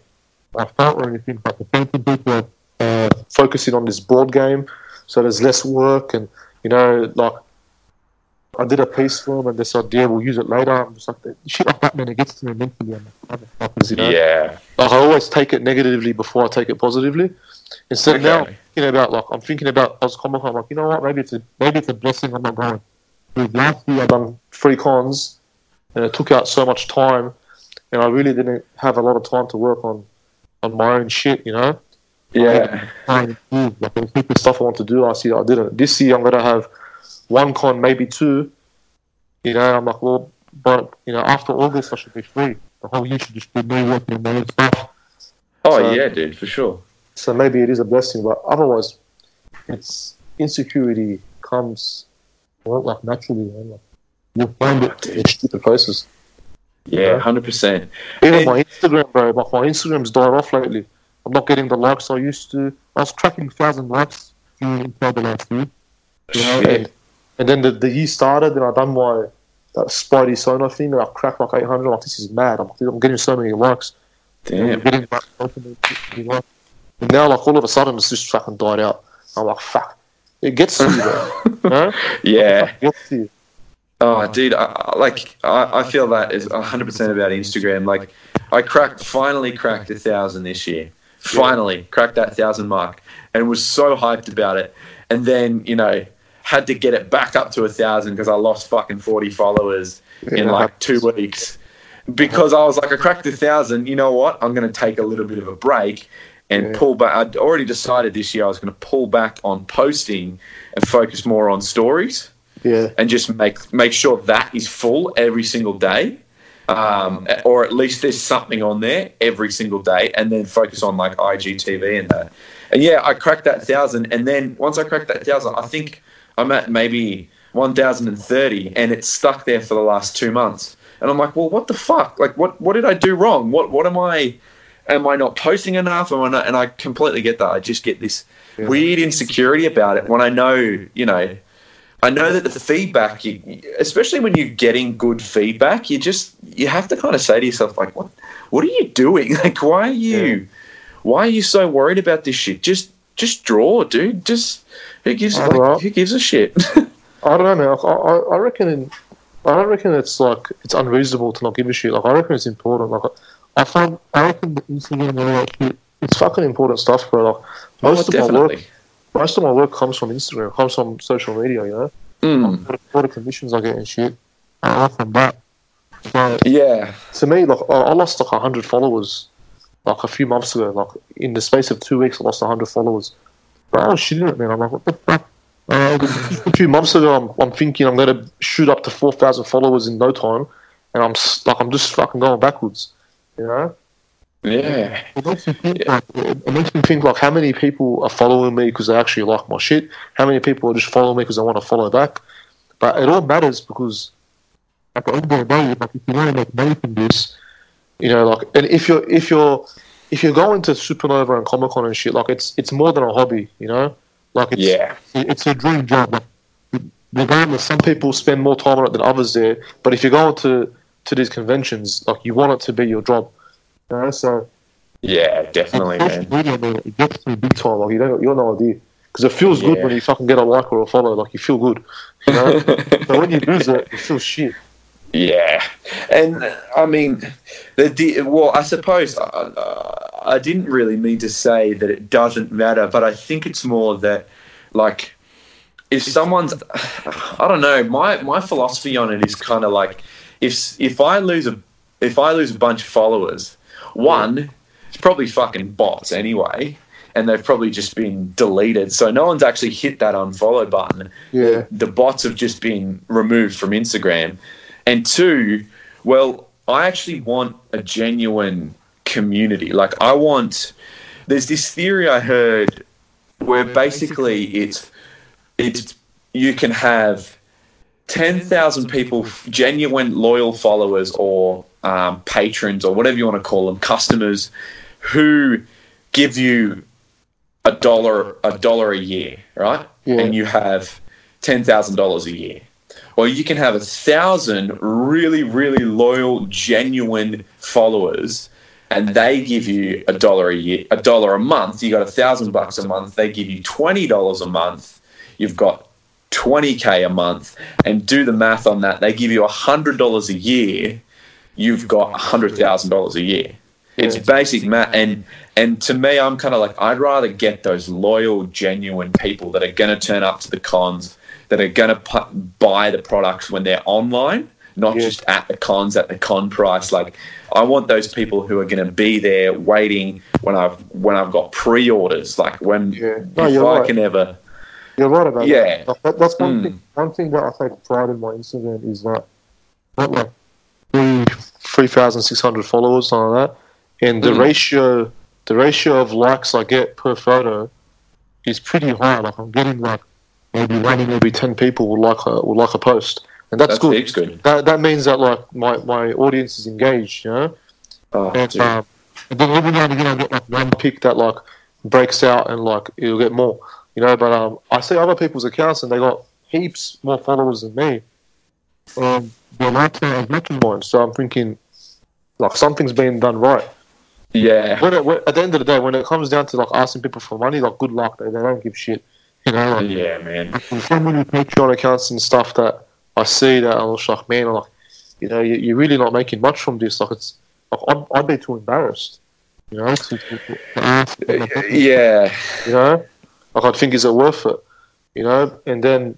my fault or anything. But the Phantom piece was uh, focusing on this board game, so there's less work, and you know, like I did a piece for them, and they said, "Yeah, we'll use it later." I'm just like, shit like that, man. It gets to me mentally. I'm like, you know. Yeah. Like I always take it negatively before I take it positively. Instead of now you know, about like I'm thinking about Oz Comic Con, I'm like, you know what, maybe it's a maybe it's a blessing I'm not going. Because last year I done three cons and it took out so much time and I really didn't have a lot of time to work on on my own shit, you know? Yeah. To Like there was heaps of stuff I want to do last year I didn't. This year I'm gonna have one con, maybe two. You know, I'm like, well but you know, after August I should be free. The whole year should just be me working on my own stuff. Oh So- yeah, dude, for sure. So maybe it is a blessing, but otherwise, it's insecurity comes well, like naturally, man. Like, you'll find it in stupid places. Yeah, hundred percent. Even And- my Instagram, bro. Like my Instagram's died off lately. I'm not getting the likes I used to. I was tracking thousand likes inside the last year. You know, and, then the, the year started, and I done my that Spidey Sono thing, and I cracked like 800. I'm like, this is mad. I'm, I'm getting so many likes. Damn. getting like, so many likes. And now, like all of a sudden, it's just fucking died out. I'm like, fuck. It gets to you, bro. Yeah. It gets to you. Oh, dude, I, I- like I, I feel that is 100 percent about Instagram. Like, I cracked, finally cracked a thousand this year. Finally cracked that thousand mark, and was so hyped about it. And then you know had to get it back up to a thousand because I lost fucking 40 followers in like two weeks. Because I was like, I cracked a thousand. You know what? I'm going to take a little bit of a break and Yeah. pull back. I'd already decided this year I was going to pull back on posting and focus more on stories Yeah. and just make make sure that is full every single day, um, or at least there's something on there every single day, and then focus on like IGTV and that. And yeah, I cracked that thousand, and then once I cracked that thousand, I think I'm at maybe one thousand and thirty, and it's stuck there for the last two months. And I'm like, well, what the fuck? Like, what what did I do wrong? What what am I? Am I not posting enough? Am I not? And I completely get that. I just get this Yeah. weird insecurity about it when I know, you know, I know that the feedback, you, especially when you're getting good feedback, you just you have to kind of say to yourself like, what what are you doing? Like, why are you why are you so worried about this shit? Just just draw, dude. Just who gives Oh, like, well. who gives a shit? I don't know. I, I, I reckon. In, I don't reckon it's like it's unreasonable to not give a shit. Like I reckon it's important. Like I find, I reckon Instagram and all that shit, it's fucking important stuff, bro. Like most Oh, of my work, definitely. most of my work comes from Instagram, comes from social media. You know, Mm, what, what the commissions I get and shit. I from that. Yeah. to me, like I I lost like hundred followers, like a few months ago. Like in the space of two weeks, I lost hundred followers. Was shitting it, man. I'm like, what the fuck? Uh, a few months ago, I'm, I'm thinking I'm gonna shoot up to four thousand followers in no time, and I'm like, I'm just fucking going backwards. You know, Yeah. it makes me think. Like, it makes me think like how many people are following me because they actually like my shit. How many people are just following me because they want to follow back. But it all matters because at the end of the day, like if you want to make money from this, You know, like, and if you're if you're if you're going to Supernova and Comic Con and shit, like it's it's more than a hobby. You know, like it's Yeah. it's a dream job. Regardless, some people spend more time on it than others there. But if you're going to to these conventions, like you want it to be your job. You know, so Yeah, definitely, man. media, man, it gets to big time. Like you don't, you no idea because it feels good when you fucking get a like or a follow. Like you feel good. You know, but when you lose it, you feel shit. Yeah, and I mean, the well, I suppose uh, uh, I didn't really mean to say that it doesn't matter, but I think it's more that, like, if someone's, I don't know, my my philosophy on it is kind of like, if if I lose a if I lose a bunch of followers, one, it's probably fucking bots anyway. And they've probably just been deleted. So no one's actually hit that unfollow button Yeah, the bots have just been removed from Instagram. And two, well, I actually want a genuine community. Like I want there's this theory I heard where basically it's it's you can have 10,000 people, genuine loyal followers or um, patrons or whatever you want to call them, customers who give you a dollar a dollar a year, right? Yeah. And you have ten thousand dollars a year. Or you can have a thousand really, really loyal, genuine followers, and they give you a dollar a year, a dollar a month. You got a thousand bucks a month. They give you twenty dollars a month. You've got twenty k a month, and do the math on that. They give you a hundred dollars a year. You've got a hundred thousand dollars a year. It's basic math, and and to me, I'm kind of like I'd rather get those loyal, genuine people that are going to turn up to the cons, that are going to pu- buy the products when they're online, not Yeah. just at the cons at the con price. Like I want those people who are going to be there waiting when I've when I've got pre-orders. Like when Yeah. No, if you're I right. can ever, you're right about Yeah. that. That. That's one Mm. thing. One thing that I take pride in my Instagram is that not like three three thousand six hundred followers, something like that, and the Mm. ratio the ratio of likes I get per photo is pretty high. Like I'm getting like in every ten people will like a will like a post, and that's, that's good. good. That that means that like my my audience is engaged, you know. Oh, And, um, and then every now and again I get like one pick that like breaks out and like you'll get more, you know. But um, I see other people's accounts and they got heaps more followers than me. Um, they're like as much as mine, so I'm thinking like something's being done right. yeah, When, it, when at the end of the day, when it comes down to like asking people for money, like good luck, they, they don't give shit. You know, like, yeah, man. so many Patreon accounts and stuff that I see that I'm like, man, like, you know, you, you're really not making much from this. Like, it's, like, I'd, I'd be too embarrassed, you know, Yeah, you know, like, I'd think, is it worth it, you know, and then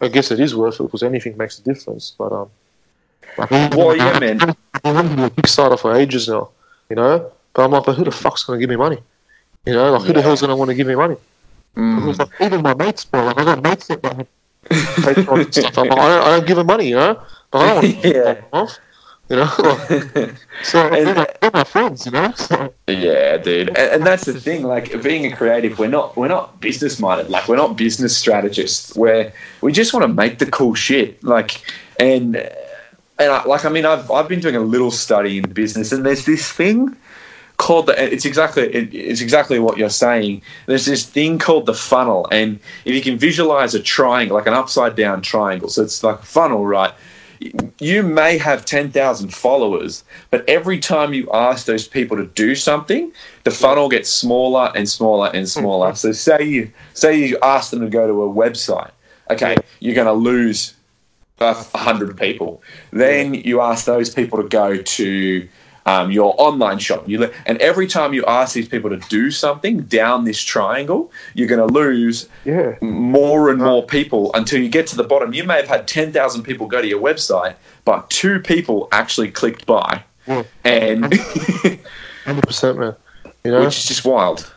I guess it is worth it because anything makes a difference, but, um, like, Well, yeah, man. I've been doing Kickstarter for ages now, you know, but I'm like, but who the fuck's going to give me money? You know, like, who the hell's going to want to give me money? Mm. Like, even my mates, bro, like I got mates that have Patreon and stuff. I'm like, I, don't, I don't give them money, you know. But I don't want to Yeah. yeah. off, you know. Like, so And- they're, my, they're my friends, you know. So, Yeah, dude, and, and that's the thing. Like being a creative, we're not we're not business minded. Like we're not business strategists. Where we just want to make the cool shit. Like and and I, like I mean, I've I've been doing a little study in business, and there's this thing called the. It's exactly it, it's exactly what you're saying. There's this thing called the funnel, and if you can visualize a triangle, like an upside down triangle, so it's like a funnel, right? you may have 10,000 followers, but every time you ask those people to do something, the funnel gets smaller and smaller and smaller. So say you say you ask them to go to a website. Okay, you're going to lose a hundred people. Then you ask those people to go to um, your online shop. You le- and every time you ask these people to do something down this triangle, you're going to lose yeah, more and more people until you get to the bottom. You may have had 10,000 people go to your website, but two people actually clicked buy. Yeah. And hundred percent, man. You know, which is just wild.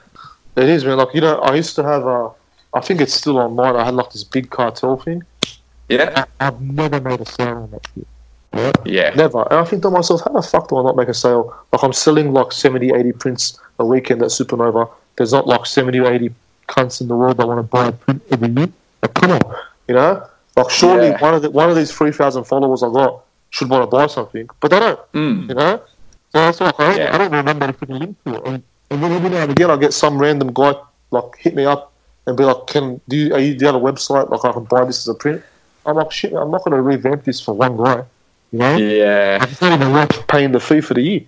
it is, man. Like you know, I used to have a. I think it's still on mine. I had like this big cartel thing. Yeah. I, I've never made a sale on that shit. Yeah. Never. And I think to myself, how the fuck do I not make a sale? Like I'm selling like 70, 80 prints a weekend at Supernova. There's not like 70 or 80 cunts in the world that want to buy a print every year. Like, come on, you know? Like surely Yeah. one of the, one of these 3,000 followers I got should want to buy something, but they don't, Mm. you know? So that's like, I don't, Yeah. I don't remember the freaking link to it. And, and then every now and again, I get some random guy like hit me up and be like, "Can do you, are you do you have a website like I can buy this as a print?" I'm like, "Shit, I'm not going to revamp this for one guy." You know, Yeah. it's not even worth paying the fee for the year.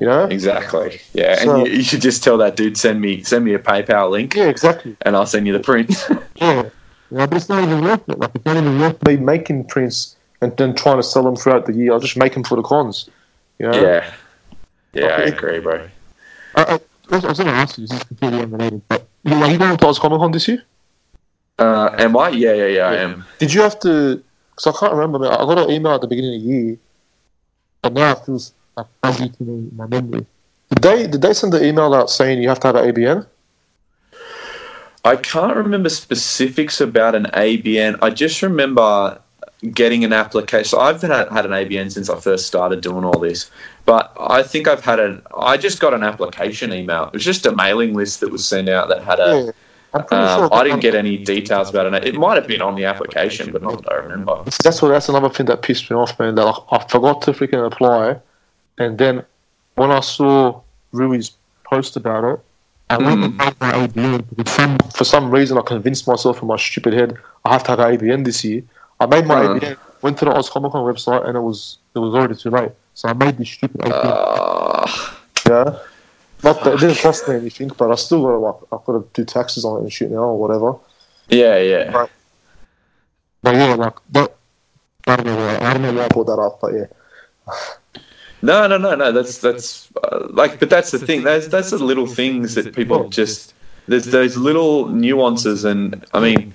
You know? Exactly. Yeah, So- and you, you should just tell that dude send me send me a PayPal link, Yeah, exactly. and I'll send you the print. Yeah. Yeah, but it's not even worth it. Like, it's not even worth me making prints and then trying to sell them throughout the year. I'll just make them for the cons. You know? yeah. Yeah, I agree, bro. I, I, I was going to ask you, this is completely unrelated, but you, are you going to Comic Con this year? Uh, am I? Yeah, yeah, yeah, I am. Did you have to? Because I can't remember. man. I got an email at the beginning of the year, but now it feels like fuzzy to me in my memory. Did they did they send the email out saying you have to have an ABN? I can't remember specifics about an ABN. I just remember getting an application. So I've had, had an ABN since I first started doing all this, but I think I've had an. I just got an application email. It was just a mailing list that was sent out that had a. Yeah, I'm pretty Um, sure. I didn't get any details about it. It might have been on the application, but not that I remember. That's what. That's another thing that pissed me off, man. That I, I forgot to freaking apply, and then when I saw Rui's post about it, I went and made my ABN because some, for some reason I convinced myself in my stupid head I have to have an ABN this year. I made my Uh-huh. ABN, went to the Oz Comic Con website, and it was it was already too late. So I made this stupid ABN. Uh, yeah. Not that it didn't cost me anything, but I still got to like I've got to do taxes on it and shit now or whatever. yeah, yeah. But yeah, like but I don't know why I don't know why I brought that up, but yeah. No, no, no, no. That's that's uh, like, but that's the thing. That's that's the little things that people just. There's those little nuances, and I mean,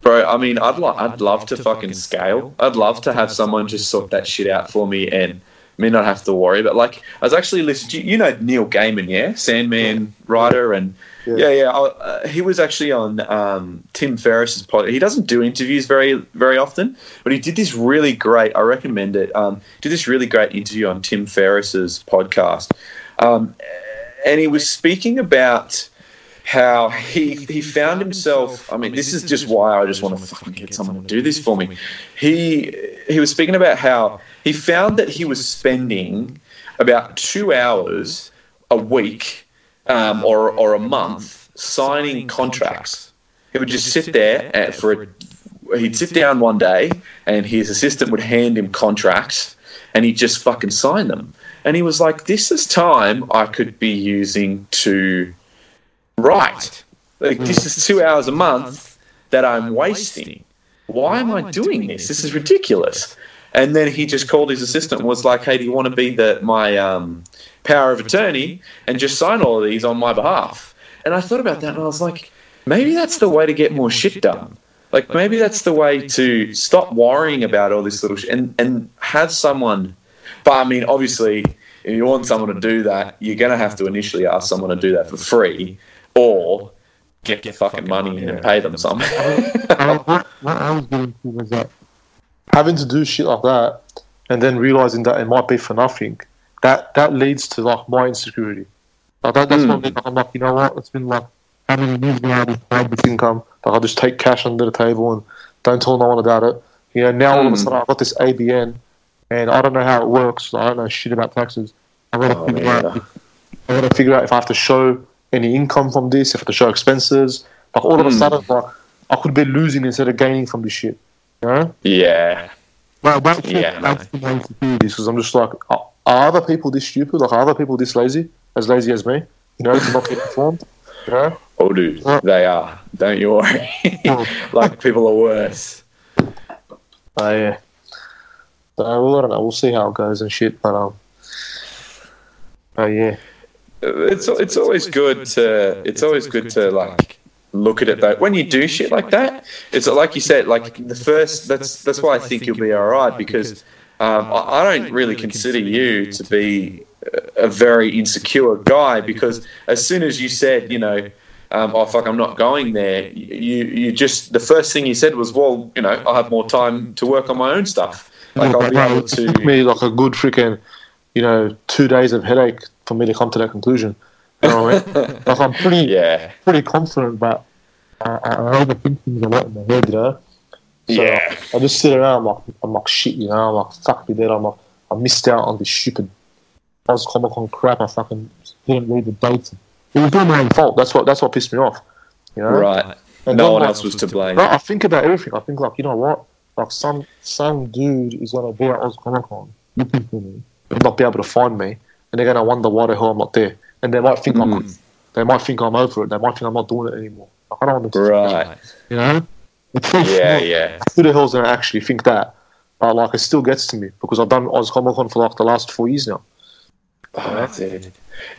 bro. I mean, I'd lo- I'd love to fucking scale. I'd love to have someone just sort that shit out for me, and me not have to worry. But like, I was actually listening. You know Neil Gaiman, yeah, Sandman writer, and Yeah. yeah, yeah. I, uh, he was actually on um, Tim Ferriss's pod. He doesn't do interviews very very often, but he did this really great. I recommend it. Um, did this really great interview on Tim Ferriss's podcast, um, and he was speaking about how he he found himself. I mean, this is just why I just want to fucking get someone to do this for me. He he was speaking about how he found that he was spending about two hours a week um, or or a month signing contracts. He would just sit there for a, he'd sit down one day and his assistant would hand him contracts and he'd just fucking sign them. And he was like, "This is time I could be using to write. Like this is two hours a month that I'm wasting. Why am I doing this? This is ridiculous." And then he just called his assistant and was like, "Hey, do you want to be the my um, power of attorney and just sign all of these on my behalf?" And I thought about that and I was like, maybe that's the way to get more shit done. Like maybe that's the way to stop worrying about all this little shit and, and have someone. But I mean, obviously, if you want someone to do that, you're going to have to initially ask someone to do that for free or get the fucking money in and pay them some. I- what, what I was getting to was that having to do shit like that and then realizing that it might be for nothing, that that leads to like my insecurity. Like that, that's what like, I'm like, you know what? It's been like how many years now I've had this income. Like I just take cash under the table and don't tell no one about it. You know, now all of a Mm. sudden I've got this ABN and I don't know how it works. I don't know shit about taxes. I've got to Oh, figure man. out. If, I've got to figure out if I have to show any income from this, if I have to show expenses. Like all of a sudden, like I could be losing instead of gaining from this shit. You know? yeah. Well, that's Yeah, yeah, the main insecurities because I'm just like, are, other people this stupid? Like, are other people this lazy? As lazy as me? You know, to not get informed? You know? Oh, dude, they are. Don't you worry. like people are worse. Oh, yeah. So, well, I don't know. We'll see how it goes and shit, but, um, oh, yeah. It's it's always good to it's always good to like look at it though when you do shit like that it's like you said like the first that's that's why i think you'll be all right because um, I, I don't really consider you to be a very insecure guy because as soon as you said you know um, oh fuck i'm not going there you you just the first thing you said was well you know i'll have more time to work on my own stuff. Like i'll be able to me like a good freaking, you know, two days of headache for me to come to that conclusion. You know what I mean? Like, I'm pretty, yeah pretty confident, but I, I I overthink things a lot in my head, you know? So Yeah. I just sit around, I'm like, I'm like shit, you know? I'm like, fuck me, dead. I'm like, I missed out on this stupid Oz Comic Con crap. I fucking didn't read the dates. It was all my own fault. That's what that's what pissed me off. You know? Right. And No one like, else was to blame. No, I think about everything. I think like, you know what? Like some some dude is gonna be at Oz Comic Con looking for me and not be able to find me, and they're gonna wonder why the hell I'm not there, and they might think I'm Mm. they might think I'm over it. They might think I'm not doing it anymore. Like, I don't want them to think that, Right. You know? It's Yeah, yeah. Who the hell's gonna actually think that? But like, it still gets to me because I've done Oz Comic Con for like the last four years now. Oh, that's it.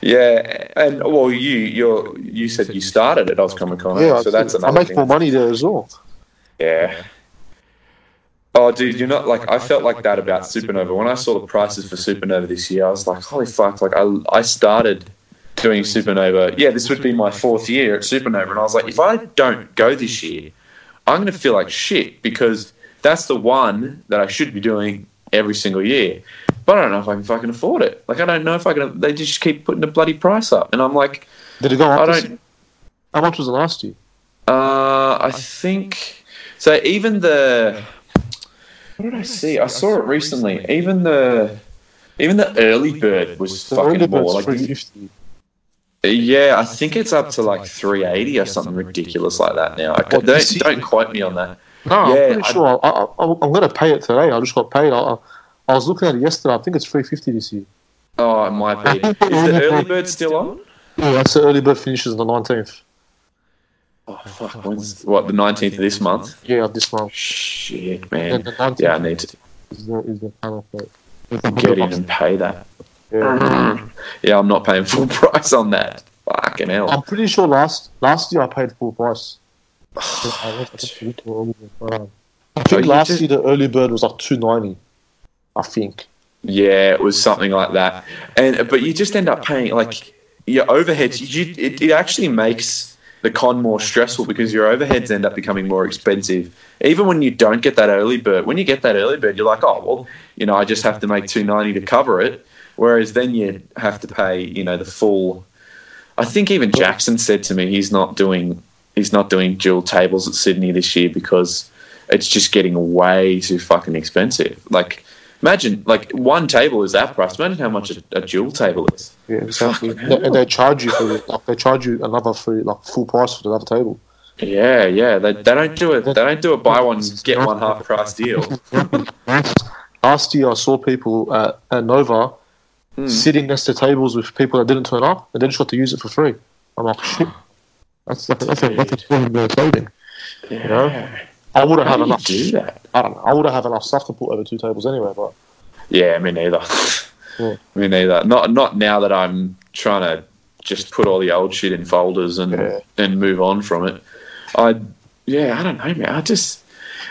Yeah, and well, you you you said you started at Oz Comic Con, Yeah, so that's I another make thing. more money there as well. Yeah. Oh, dude, you're not like I felt like that about Supernova. When I saw the prices for Supernova this year, I was like, holy fuck! Like I I started doing Supernova. Yeah, this would be my fourth year at Supernova, and I was like, if I don't go this year, I'm going to feel like shit because that's the one that I should be doing every single year. But I don't know if I can fucking afford it. Like I don't know if I can. They just keep putting the bloody price up, and I'm like, Did it go up? I don't. How much was it last year? Uh, I think so. Even the what did I see? I saw it recently. Even the even the early bird was The fucking more like. Yeah, I think it's up to like 380 or something ridiculous like that now. I, don't year? don't quote me on that. No, Yeah, I'm pretty sure. I, I, I, I'm going to pay it today. I just got paid. I, I, I was looking at it yesterday. I think it's 350 this year. Oh, it might be. Is the early bird still on? Yeah, that's the early bird finishes on the 19th. Oh fuck! When's, what the 19th of this month? Yeah, this month. Shit, And man. the 19th Yeah, I need to is the, is the panel plate. get in and pay that. Yeah. Yeah, I'm not paying full price on that. Fucking hell. I'm pretty sure last last year I paid full price. I I just looked at all of it. Um, I Oh, think last year the early bird was like 290. I think. Yeah, it was something like that. And but you just end up paying like your overheads. You, it, it actually makes the con more stressful because your overheads end up becoming more expensive. Even when you don't get that early bird, when you get that early bird, you're like, oh well, you know, I just have to make two ninety to cover it. Whereas then you have to pay, you know, the full. I think even Jackson said to me he's not doing he's not doing dual tables at Sydney this year because it's just getting way too fucking expensive. Like, imagine like one table is that price. Imagine how much a, a dual table is. Yeah, exactly. They- and they charge you for it. Like they charge you another free, like full price for the other table. Yeah, yeah. They, they don't do it. They don't do a buy one get one half price deal. Last, year I saw people at, at Nova Hmm. sitting next to tables with people that didn't turn up and they just got to use it for free. I'm like, shit. That's like, that's a that's a twenty dollar saving. You know, I wouldn't How have enough. do that? I don't know. I wouldn't have enough stuff to put over two tables anyway. But Yeah, me neither. Yeah. me neither. Not not now that I'm trying to just put all the old shit in folders and Yeah. and move on from it. I yeah, I don't know, man. I just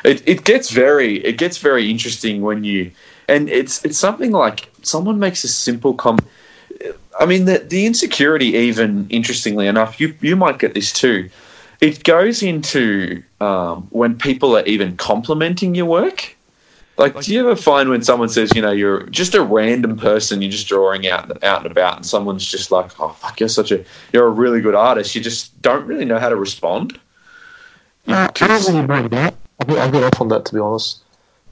it, it gets very it gets very interesting when you and it's it's something like someone makes a simple com. I mean the the insecurity even interestingly enough you you might get this too. It goes into um, when people are even complimenting your work. Like, do you ever find when someone says, you know, you're just a random person, you're just drawing out out and about, and someone's just like, oh fuck, you're such a, you're a really good artist. You just don't really know how to respond. I don't really mind that. I get, I get off on that to be honest.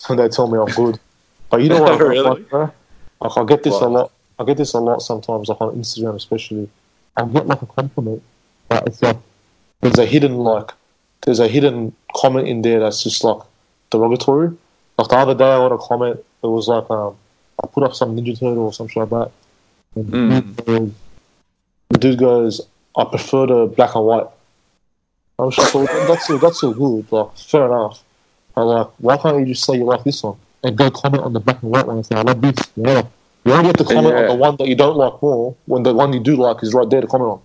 When they tell me I'm good, but you know what? I Really? like. Like, I get this What? a lot. I get this a lot sometimes, like on Instagram especially. I'll get like a compliment, but it's like there's a hidden like there's a hidden comment in there that's just like derogatory. Like the other day, I got a comment. It was like um, I put up some Ninja Turtle or something like that. Mm. the, dude goes, the dude goes, "I prefer the black and white." I was just like, "That's so that's good. Like, fair enough." I'm like, "Why can't you just say you like this one and go comment on the black and white one and say I love this?" Yeah. You don't get to comment on the one that you don't like more when the one you do like is right there to comment on.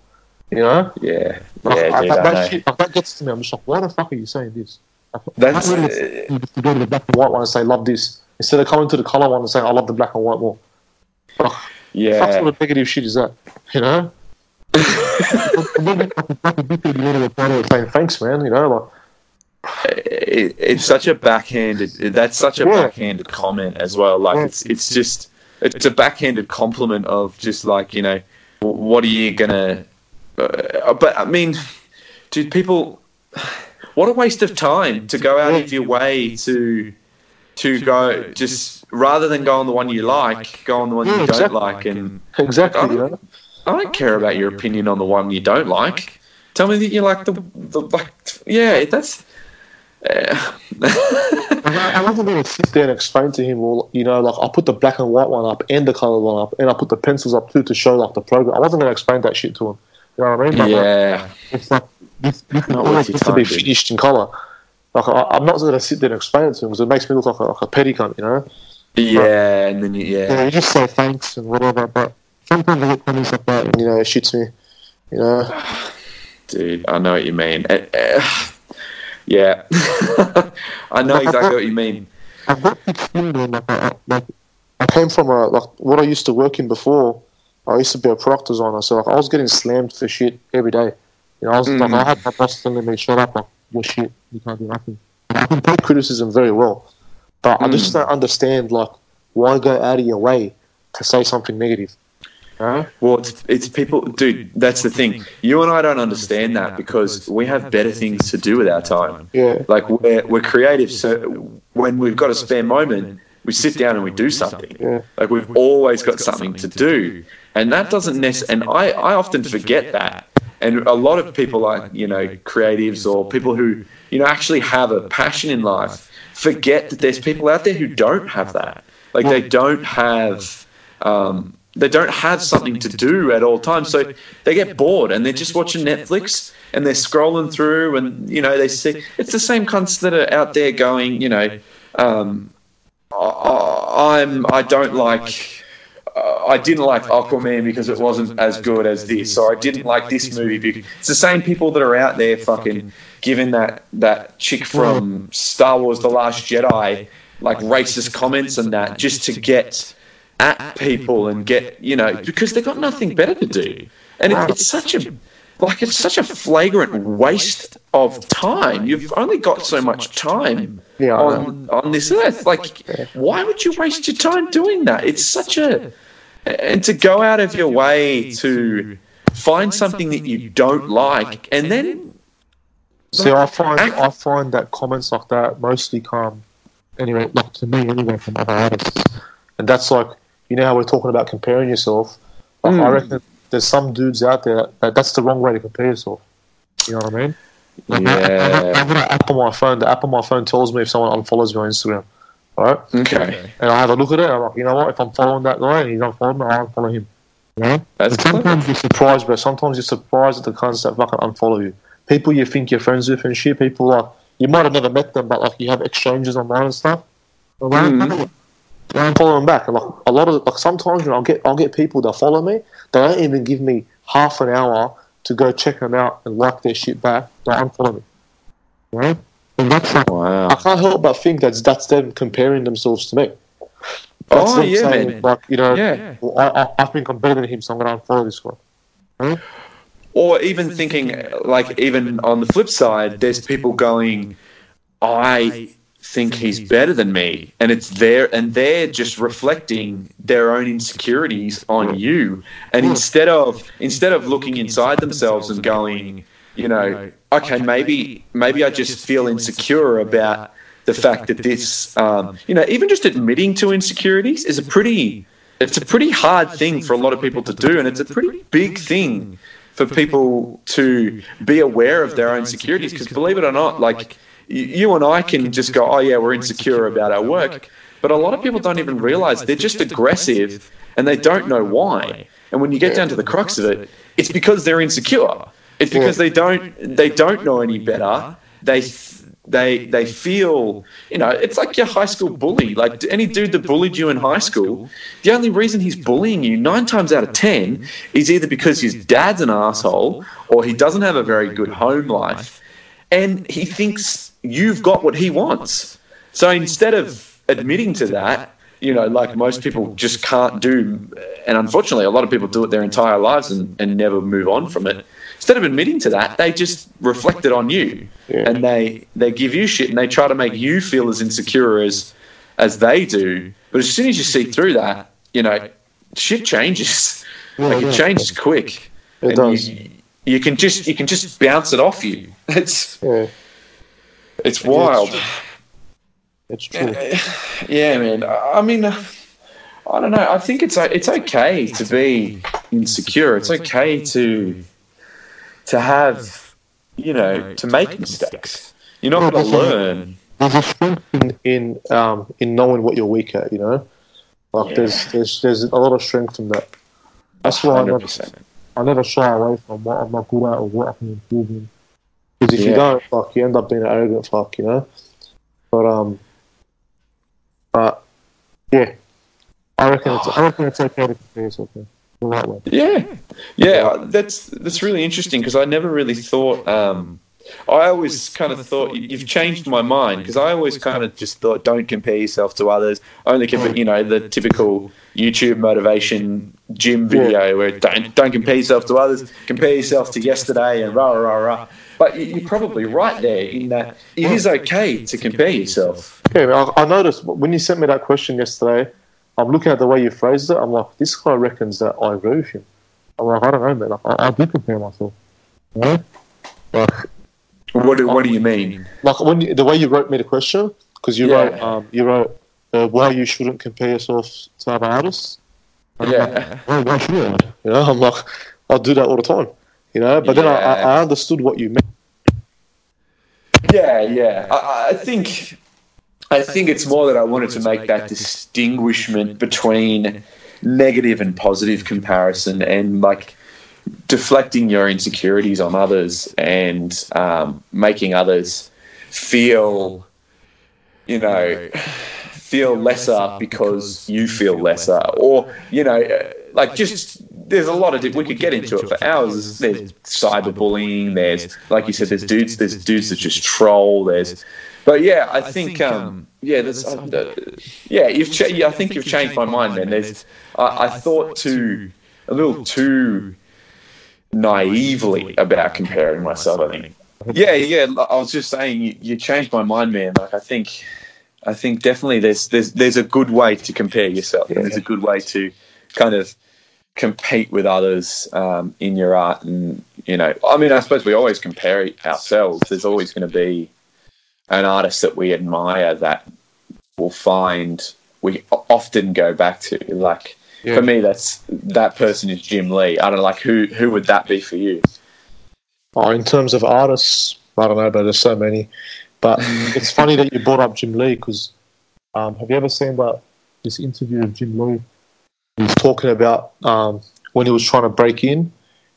You know? Yeah, Like, yeah, I- dude, that, that, shit, like, that gets to me. I'm just like, why the fuck are you saying this? Like, That's would uh, to go to the black and white one and say love this instead of coming to the color one and saying I love the black and white more. Yeah. sort of negative shit is that? You know? and then like, the fucking big people want to reply to it saying thanks, man. You know, like it, it's such a backhanded. That's such a Yeah. backhanded comment as well. Like Yeah. it's it's just it's a backhanded compliment of just like you know what are you gonna? Uh, but I mean, dude, people, what a waste of time to go out of your way to to go just rather than go on the one you like, go on the one Yeah, you don't exactly. like, and Exactly. I don't, know. I don't care about your opinion on the one you don't like. Tell me that you like the the like. Yeah, that's. Like, I, I wasn't going to sit there and explain to him, well, you know, like I put the black and white one up and the colored one up, and I put the pencils up too to show like the program. I wasn't going to explain that shit to him. You know what I mean? Like, yeah, It's like this, this Not always worth your needs to be dude. finished in color. Like I, I'm not going to sit there and explain it to him because it makes me look like a, like a petty cunt, you know. yeah, and then you, Yeah, yeah, you just say thanks and whatever, but sometimes I get comments like that, and you know, it shits me. You know, dude, I know what you mean. Uh, uh, yeah, I know exactly what you mean. I've got thick skin. Like, I, I- like I came from a like what I used to work in before. I used to be a product designer, so like I was getting slammed for shit every day. You know, I was like Mm. I had my boss telling me, "Shut up, like your shit, you can't do nothing." I can take criticism very well, but I just Mm. don't understand like why go out of your way to say something negative. Know? Well, it's, it's people, dude. That's the thing. You and I don't understand that because we have better things to do with our time. Yeah, Like we're we're creative, so when we've got a spare moment, we sit down and we do something. yeah, Like we've always got something to do, and that doesn't necessarily. And I I often forget that. And a lot of people like you know creatives or people who you know actually have a passion in life forget that there's people out there who don't have that. Like they don't have. Um, they don't have something to do at all times, so they get bored and they're just watching Netflix and they're scrolling through, and you know they see it's the same cunts that are out there going, you know, um, I, I'm I don't like. Uh, I didn't like Aquaman because it wasn't as good as this, or I didn't like this movie. Because it's the same people that are out there fucking giving that that chick from Star Wars: The Last Jedi like racist comments and that just to get at people and get you know because they've got nothing better to do, and it, it's such a like it's such a flagrant waste of time. You've only got so much time yeah. On on this earth. Like, why would you waste your time doing that? It's such a and to go out of your way to find something that you don't like and then See, I find I find that comments like that mostly come anyway, like to me anyway, from other artists, and that's like you know how we're talking about comparing yourself. Like, I Mm. reckon there's some dudes out there that that's the wrong way to compare yourself. You know what I mean? Like, I- I, I, Yeah. have an app on my phone. The app on my phone tells me if someone unfollows me on Instagram. Right? okay, And I have a look at it. I'm like, you know what? If I'm following that guy and he's unfollowing me, I'll unfollow him. You know? that's And sometimes you're surprised, bro. Sometimes you're surprised at the cunts that fucking unfollow you. People you think you're friends with and shit. People like you might have never met them, but like you have exchanges online and stuff. Well, mm-hmm. they unfollow- they them back. And like a lot of like sometimes you know, I'll get I'll get people that follow me. They don't even give me half an hour to go check them out and like their shit back. They unfollow me. You know? And that's like, I can't help but think that's that's them comparing themselves to me. That's Oh them yeah, saying, man. Like you know, Yeah. I, I, I think I'm better than him, so I'm going to unfollow this guy. Or even thinking like even on the flip side, there's people going, I think he's better than me, and it's there, and they're just reflecting their own insecurities on you, and instead of instead of looking inside themselves and going, you know, okay, maybe maybe I just feel insecure about the fact that this, um, you know, even just admitting to insecurities is a pretty, it's a pretty hard thing for a lot of people to do, and it's a pretty big thing for people to be aware of their own insecurities. Because believe it or not, like you and I can just go, oh yeah, we're insecure about our work, but a lot of people don't even realize they're just aggressive and they don't know why. And when you get down to the crux of it, it's because they're insecure. It's because they don't they don't know any better. They they they feel you know it's like your high school bully. Like any dude that bullied you in high school the only reason he's bullying you nine times out of ten is either because his dad's an asshole or he doesn't have a very good home life and he thinks you've got what he wants. so instead of admitting to that you know like most people just can't do and unfortunately a lot of people do it their entire lives and, and never move on from it instead of admitting to that they just reflect it on you Yeah. and they they give you shit and they try to make you feel as insecure as as they do but as soon as you see through that you know shit changes like yeah. it changes quick It and does. you, you can just you can just bounce it off you it's Yeah. it's wild It's true. Yeah, man. I I mean, uh, I don't know. I think it's it's okay to be insecure. It's okay to to have, you know, to make mistakes. You're not going to learn. There's a strength in in, um, in knowing what you're weak at. You know, like Yeah. there's there's there's a lot of strength in that. That's why I never, I never shy away from what I'm not good at or what I can improve in. Because if you don't, like, you end up being an arrogant fuck, you know. But um, but yeah, I reckon it's I reckon it's okay to compare yourself in the right way. Yeah, yeah. That's that's really interesting because I never really thought. Um, I always kind of thought you've changed my mind because I always kind of just thought don't compare yourself to others. Only compare, you know, the typical YouTube motivation gym video where don't don't compare yourself to others, compare yourself to yesterday and rah rah rah. But you- you're probably right there in that it is okay to compare yourself. Yeah, I, I noticed when you sent me that question yesterday. I'm looking at the way you phrased it. I'm like, this guy reckons that I agree with him. I'm like, I don't know, man. Like, I, I do compare myself. You know? Like, What do, what do you mean? like when you, the way you wrote me the question, because you Yeah. wrote, um, you wrote uh, why you shouldn't compare yourself to other artists. And I'm like, Yeah. why, why should I? You know, I'm like, I do that all the time. You know, but then I, I, I understood what you meant. Yeah, yeah. I, I think I think it's more that I wanted to make that distinguishment between negative and positive comparison and like deflecting your insecurities on others and um, making others feel you know feel lesser because you feel lesser. or you know uh, like just there's a lot of we could get into it for hours. there's cyberbullying there's like you said there's dudes there's dudes that just troll there's but yeah i think um yeah there's uh, uh, yeah you've cha- yeah, i think you've changed my mind man there's I, I thought too a little too naively about comparing myself i think yeah yeah i was just saying you, you changed my mind man like i think I think definitely there's there's there's a good way to compare yourself. and There's a good way to kind of compete with others um, in your art, and you know, I mean, I suppose we always compare ourselves. There's always going to be an artist that we admire that we'll find we often go back to. Like Yeah. for me, that's that person is Jim Lee. I don't know, like who who would that be for you? Oh, in terms of artists, I don't know, but there's so many. But it's funny that you brought up Jim Lee because um, have you ever seen that this interview of Jim Lee? He's talking about um, when he was trying to break in,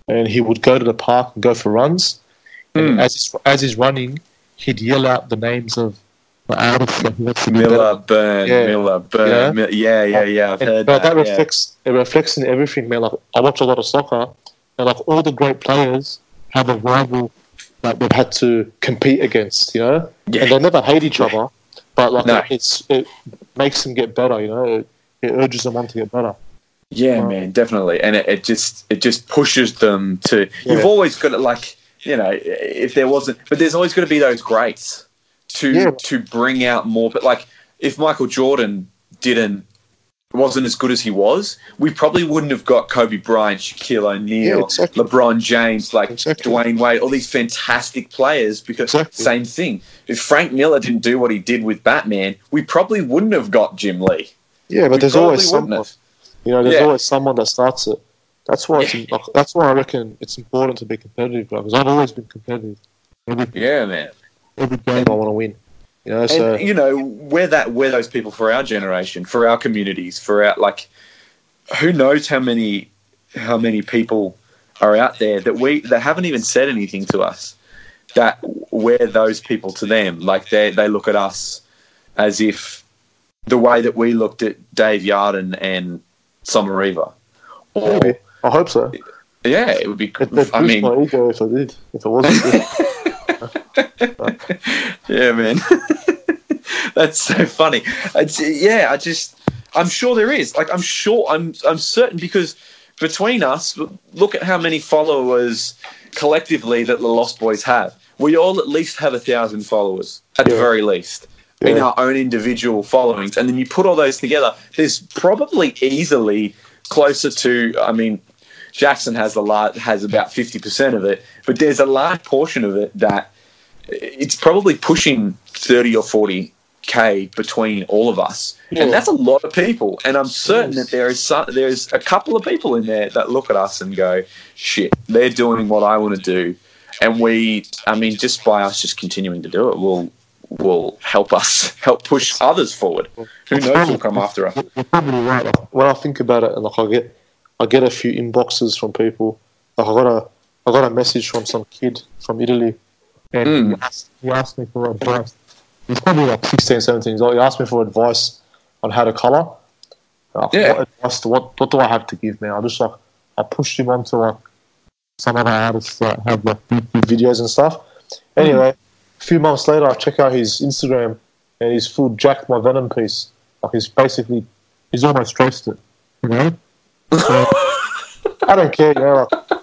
and he would go to the park and go for runs. And Hmm. as he's, as he's running, he'd yell out the names of the artists that he wants to Miller, Byrne, Yeah. Miller, Byrne. Yeah. Yeah, yeah, yeah. I've And- heard but that. that yeah. reflects it reflects in everything, man. Like I watch a lot of soccer, and like all the great players have a rival that they've had to compete against, you know, Yeah. and they never hate each other, but like No. it's it makes them get better, you know. It, it urges them on to get better. Yeah, man, definitely, and it, it just it just pushes them to. Yeah. You've always got to like you know if there wasn't, but there's always going to be those greats to Yeah. to bring out more. But like if Michael Jordan didn't wasn't as good as he was, we probably wouldn't have got Kobe Bryant, Shaquille O'Neal, Yeah, exactly. LeBron James, like Exactly. Dwyane Wade, all these fantastic players. Because Exactly. same thing, if Frank Miller didn't do what he did with Batman, we probably wouldn't have got Jim Lee. Yeah, but We there's always someone, have. you know. There's Yeah. always someone that starts it. That's why it's that's why I reckon it's important to be competitive, because I've always been competitive. Every, Yeah, man. every game I want to win, you know. So and you know we're that we're those people for our generation for our communities for our like who knows how many how many people are out there that we that haven't even said anything to us that we're those people to them like they they look at us as if the way that we looked at Dave Yarden and Sommariva or maybe I hope so. yeah it would be It, it I mean my ego if I did. If it wasn't, yeah, man. That's so funny. It's, yeah, I just, I'm sure there is. Like, I'm sure, I'm, I'm certain because between us, look at how many followers collectively that the Lost Boys have. We all at least have a thousand followers at the very least in our own individual followings, and then you put all those together. There's probably easily closer to. I mean, Jackson has a lot has about fifty percent of it, but there's a large portion of it that it's probably pushing 30 or 40 k between all of us, Yeah. and that's a lot of people. And I'm certain that there is some, there's a couple of people in there that look at us and go, "Shit, they're doing what I want to do," and we, I mean, just by us just continuing to do it, will will help us help push others forward. Who knows? Will come after us. You're probably right. When I think about it, and like I get, I get a few inboxes from people. Like I got a, I got a message from some kid from Italy, and Mm. he, asked, he asked me for advice. He's probably like 16, 17 years old. He asked me for advice on how to color. Like, Yeah. What advice? Do, what What do I have to give, man? I just like, I pushed him onto like some other artists that have like videos and stuff. Anyway, a few months later, I check out his Instagram, and he's full jacked my Venom piece. Like he's basically, he's almost traced it. You know. So, I don't care, you know. Like,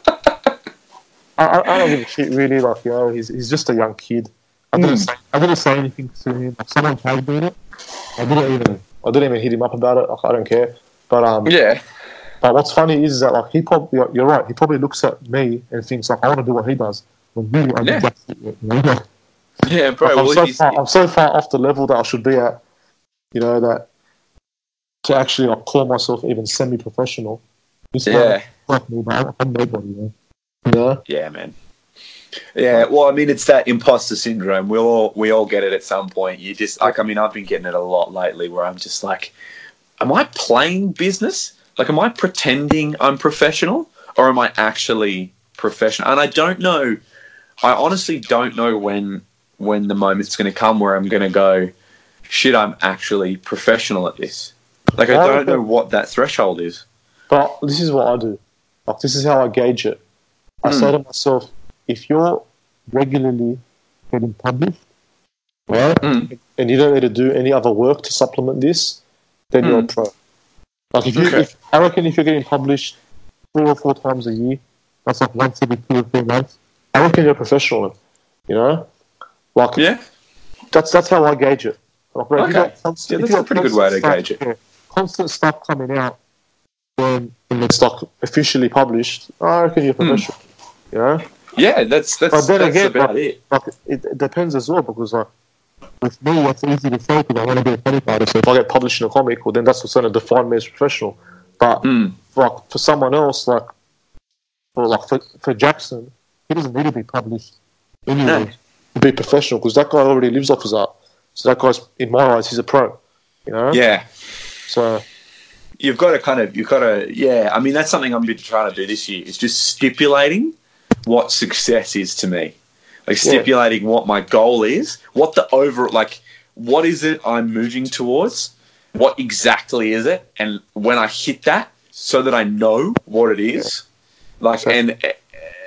I, I, don't give a shit, really. Like, you know, he's he's just a young kid. I didn't say I didn't say anything to him. Like, someone tagged me in it. I didn't even I didn't even hit him up about it. Like, I don't care. But um, Yeah, but what's funny is that like he probably you're- right. He probably looks at me and thinks like I want to do what he does. When really, I Yeah. yeah. you know? Yeah, bro. I'm, so far, I'm so far off the level that I should be at. You know that to actually like, call myself even semi-professional. Yeah. like me, but I'm- nobody. You know? You know? Yeah, man. Yeah, well, I mean, it's that imposter syndrome. We all we all get it at some point. You just like, I mean, I've been getting it a lot lately, where I'm just like, am I playing business? Like, am I pretending I'm professional, or am I actually professional? And I don't know. I honestly don't know when when the moment's going to come where I'm going to go, shit, I'm actually professional at this. Like, I don't know what that threshold is. But this is what I do. Like this is how I gauge it. I Hmm. say to myself, if you're regularly getting published, right, Hmm. and you don't need to do any other work to supplement this, then you're a Hmm. pro. Like if you, Okay. if, I reckon if you're getting published three or four times a year, that's like once every two or three months. I reckon you're a professional. You know, like Yeah, that's that's how I gauge it. Like, Okay. constant- Yeah, that's a pretty good way to constant gauge it. yeah, constant stuff coming out when, when it's like officially published. I reckon you're Hmm. professional. You know, yeah, that's that's, But then that's again, about like- it. like it, it depends as well because like with me, it's easy to say because I want to be a comic artist. So if I get published in a comic, well, then that's what's going to define me as professional. But Hmm. like for someone else, like for like for, for Jackson, he doesn't need to be published anyway No. Be professional because that guy already lives off his art. So that guy's in my eyes, he's a pro. You know. Yeah, So you've got to kind of you've got to yeah. I mean, that's something I'm been trying to do this year. Is just stipulating what success is to me, like Yeah. stipulating what my goal is, what the over like what is it I'm moving towards, what exactly is it, and when I hit that, so that I know what it is, like Sure. and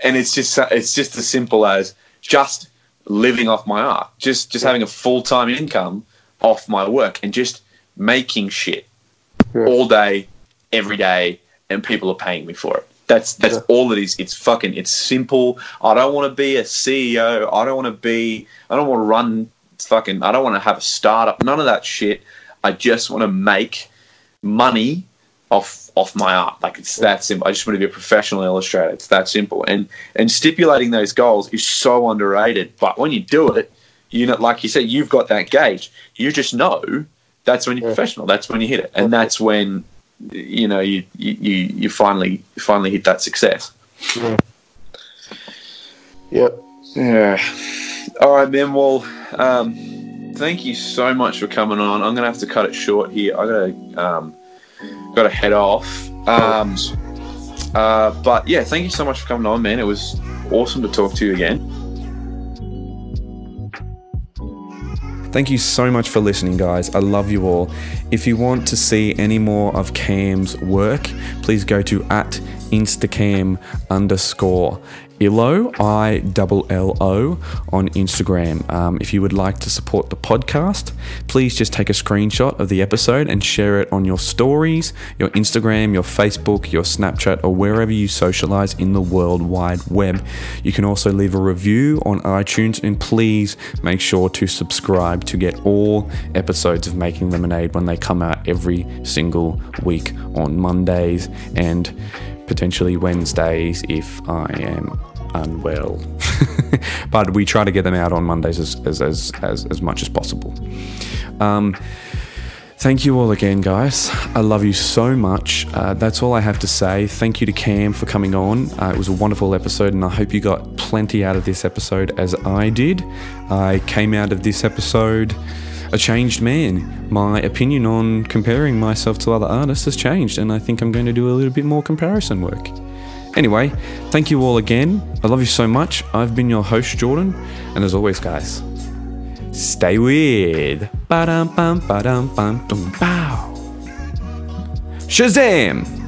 and it's just it's just as simple as just living off my art, just just having a full time income off my work, and just making shit Yeah. all day, every day, and people are paying me for it. That's that's Yeah. all it is. It's fucking it's simple. I don't want to be a CEO. I don't want to be. I don't want to run fucking. I don't want to have a startup. None of that shit. I just want to make money off off my art. Like it's that simple. I just want to be a professional illustrator. It's that simple. And and stipulating those goals is so underrated. But when you do it, you know, like you said, you've got that gauge. You just know that's when you're Yeah. professional. That's when you hit it, and that's when you know you you you finally you finally hit that success. yeah, yep. Yeah. All right, man. Well, um, thank you so much for coming on. I'm gonna have to cut it short here. I gotta um, gotta head off. Um, uh, but yeah, thank you so much for coming on, man. It was awesome to talk to you again. Thank you so much for listening, guys. I love you all. If you want to see any more of Cam's work, please go to at instacam underscore illo i double l o on Instagram. Um, if you would like to support the podcast, please just take a screenshot of the episode and share it on your stories, your Instagram, your Facebook, your Snapchat, or wherever you socialize in the world wide web. You can also leave a review on iTunes and please make sure to subscribe to get all episodes of Making Lemonade when they come out every single week on Mondays and potentially Wednesdays if I am unwell. but we try to get them out on Mondays as, as, as, as, as much as possible. Um, thank you all again, guys. I love you so much. Uh, that's all I have to say. Thank you to Cam for coming on. Uh, it was a wonderful episode, and I hope you got plenty out of this episode as I did. I came out of this episode a changed man. My opinion on comparing myself to other artists has changed, and I think I'm going to do a little bit more comparison work. Anyway, thank you all again. I love you so much. I've been your host, Jordan, and as always, guys, stay weird. Ba-dum bum ba-dum bum bow. Shazam!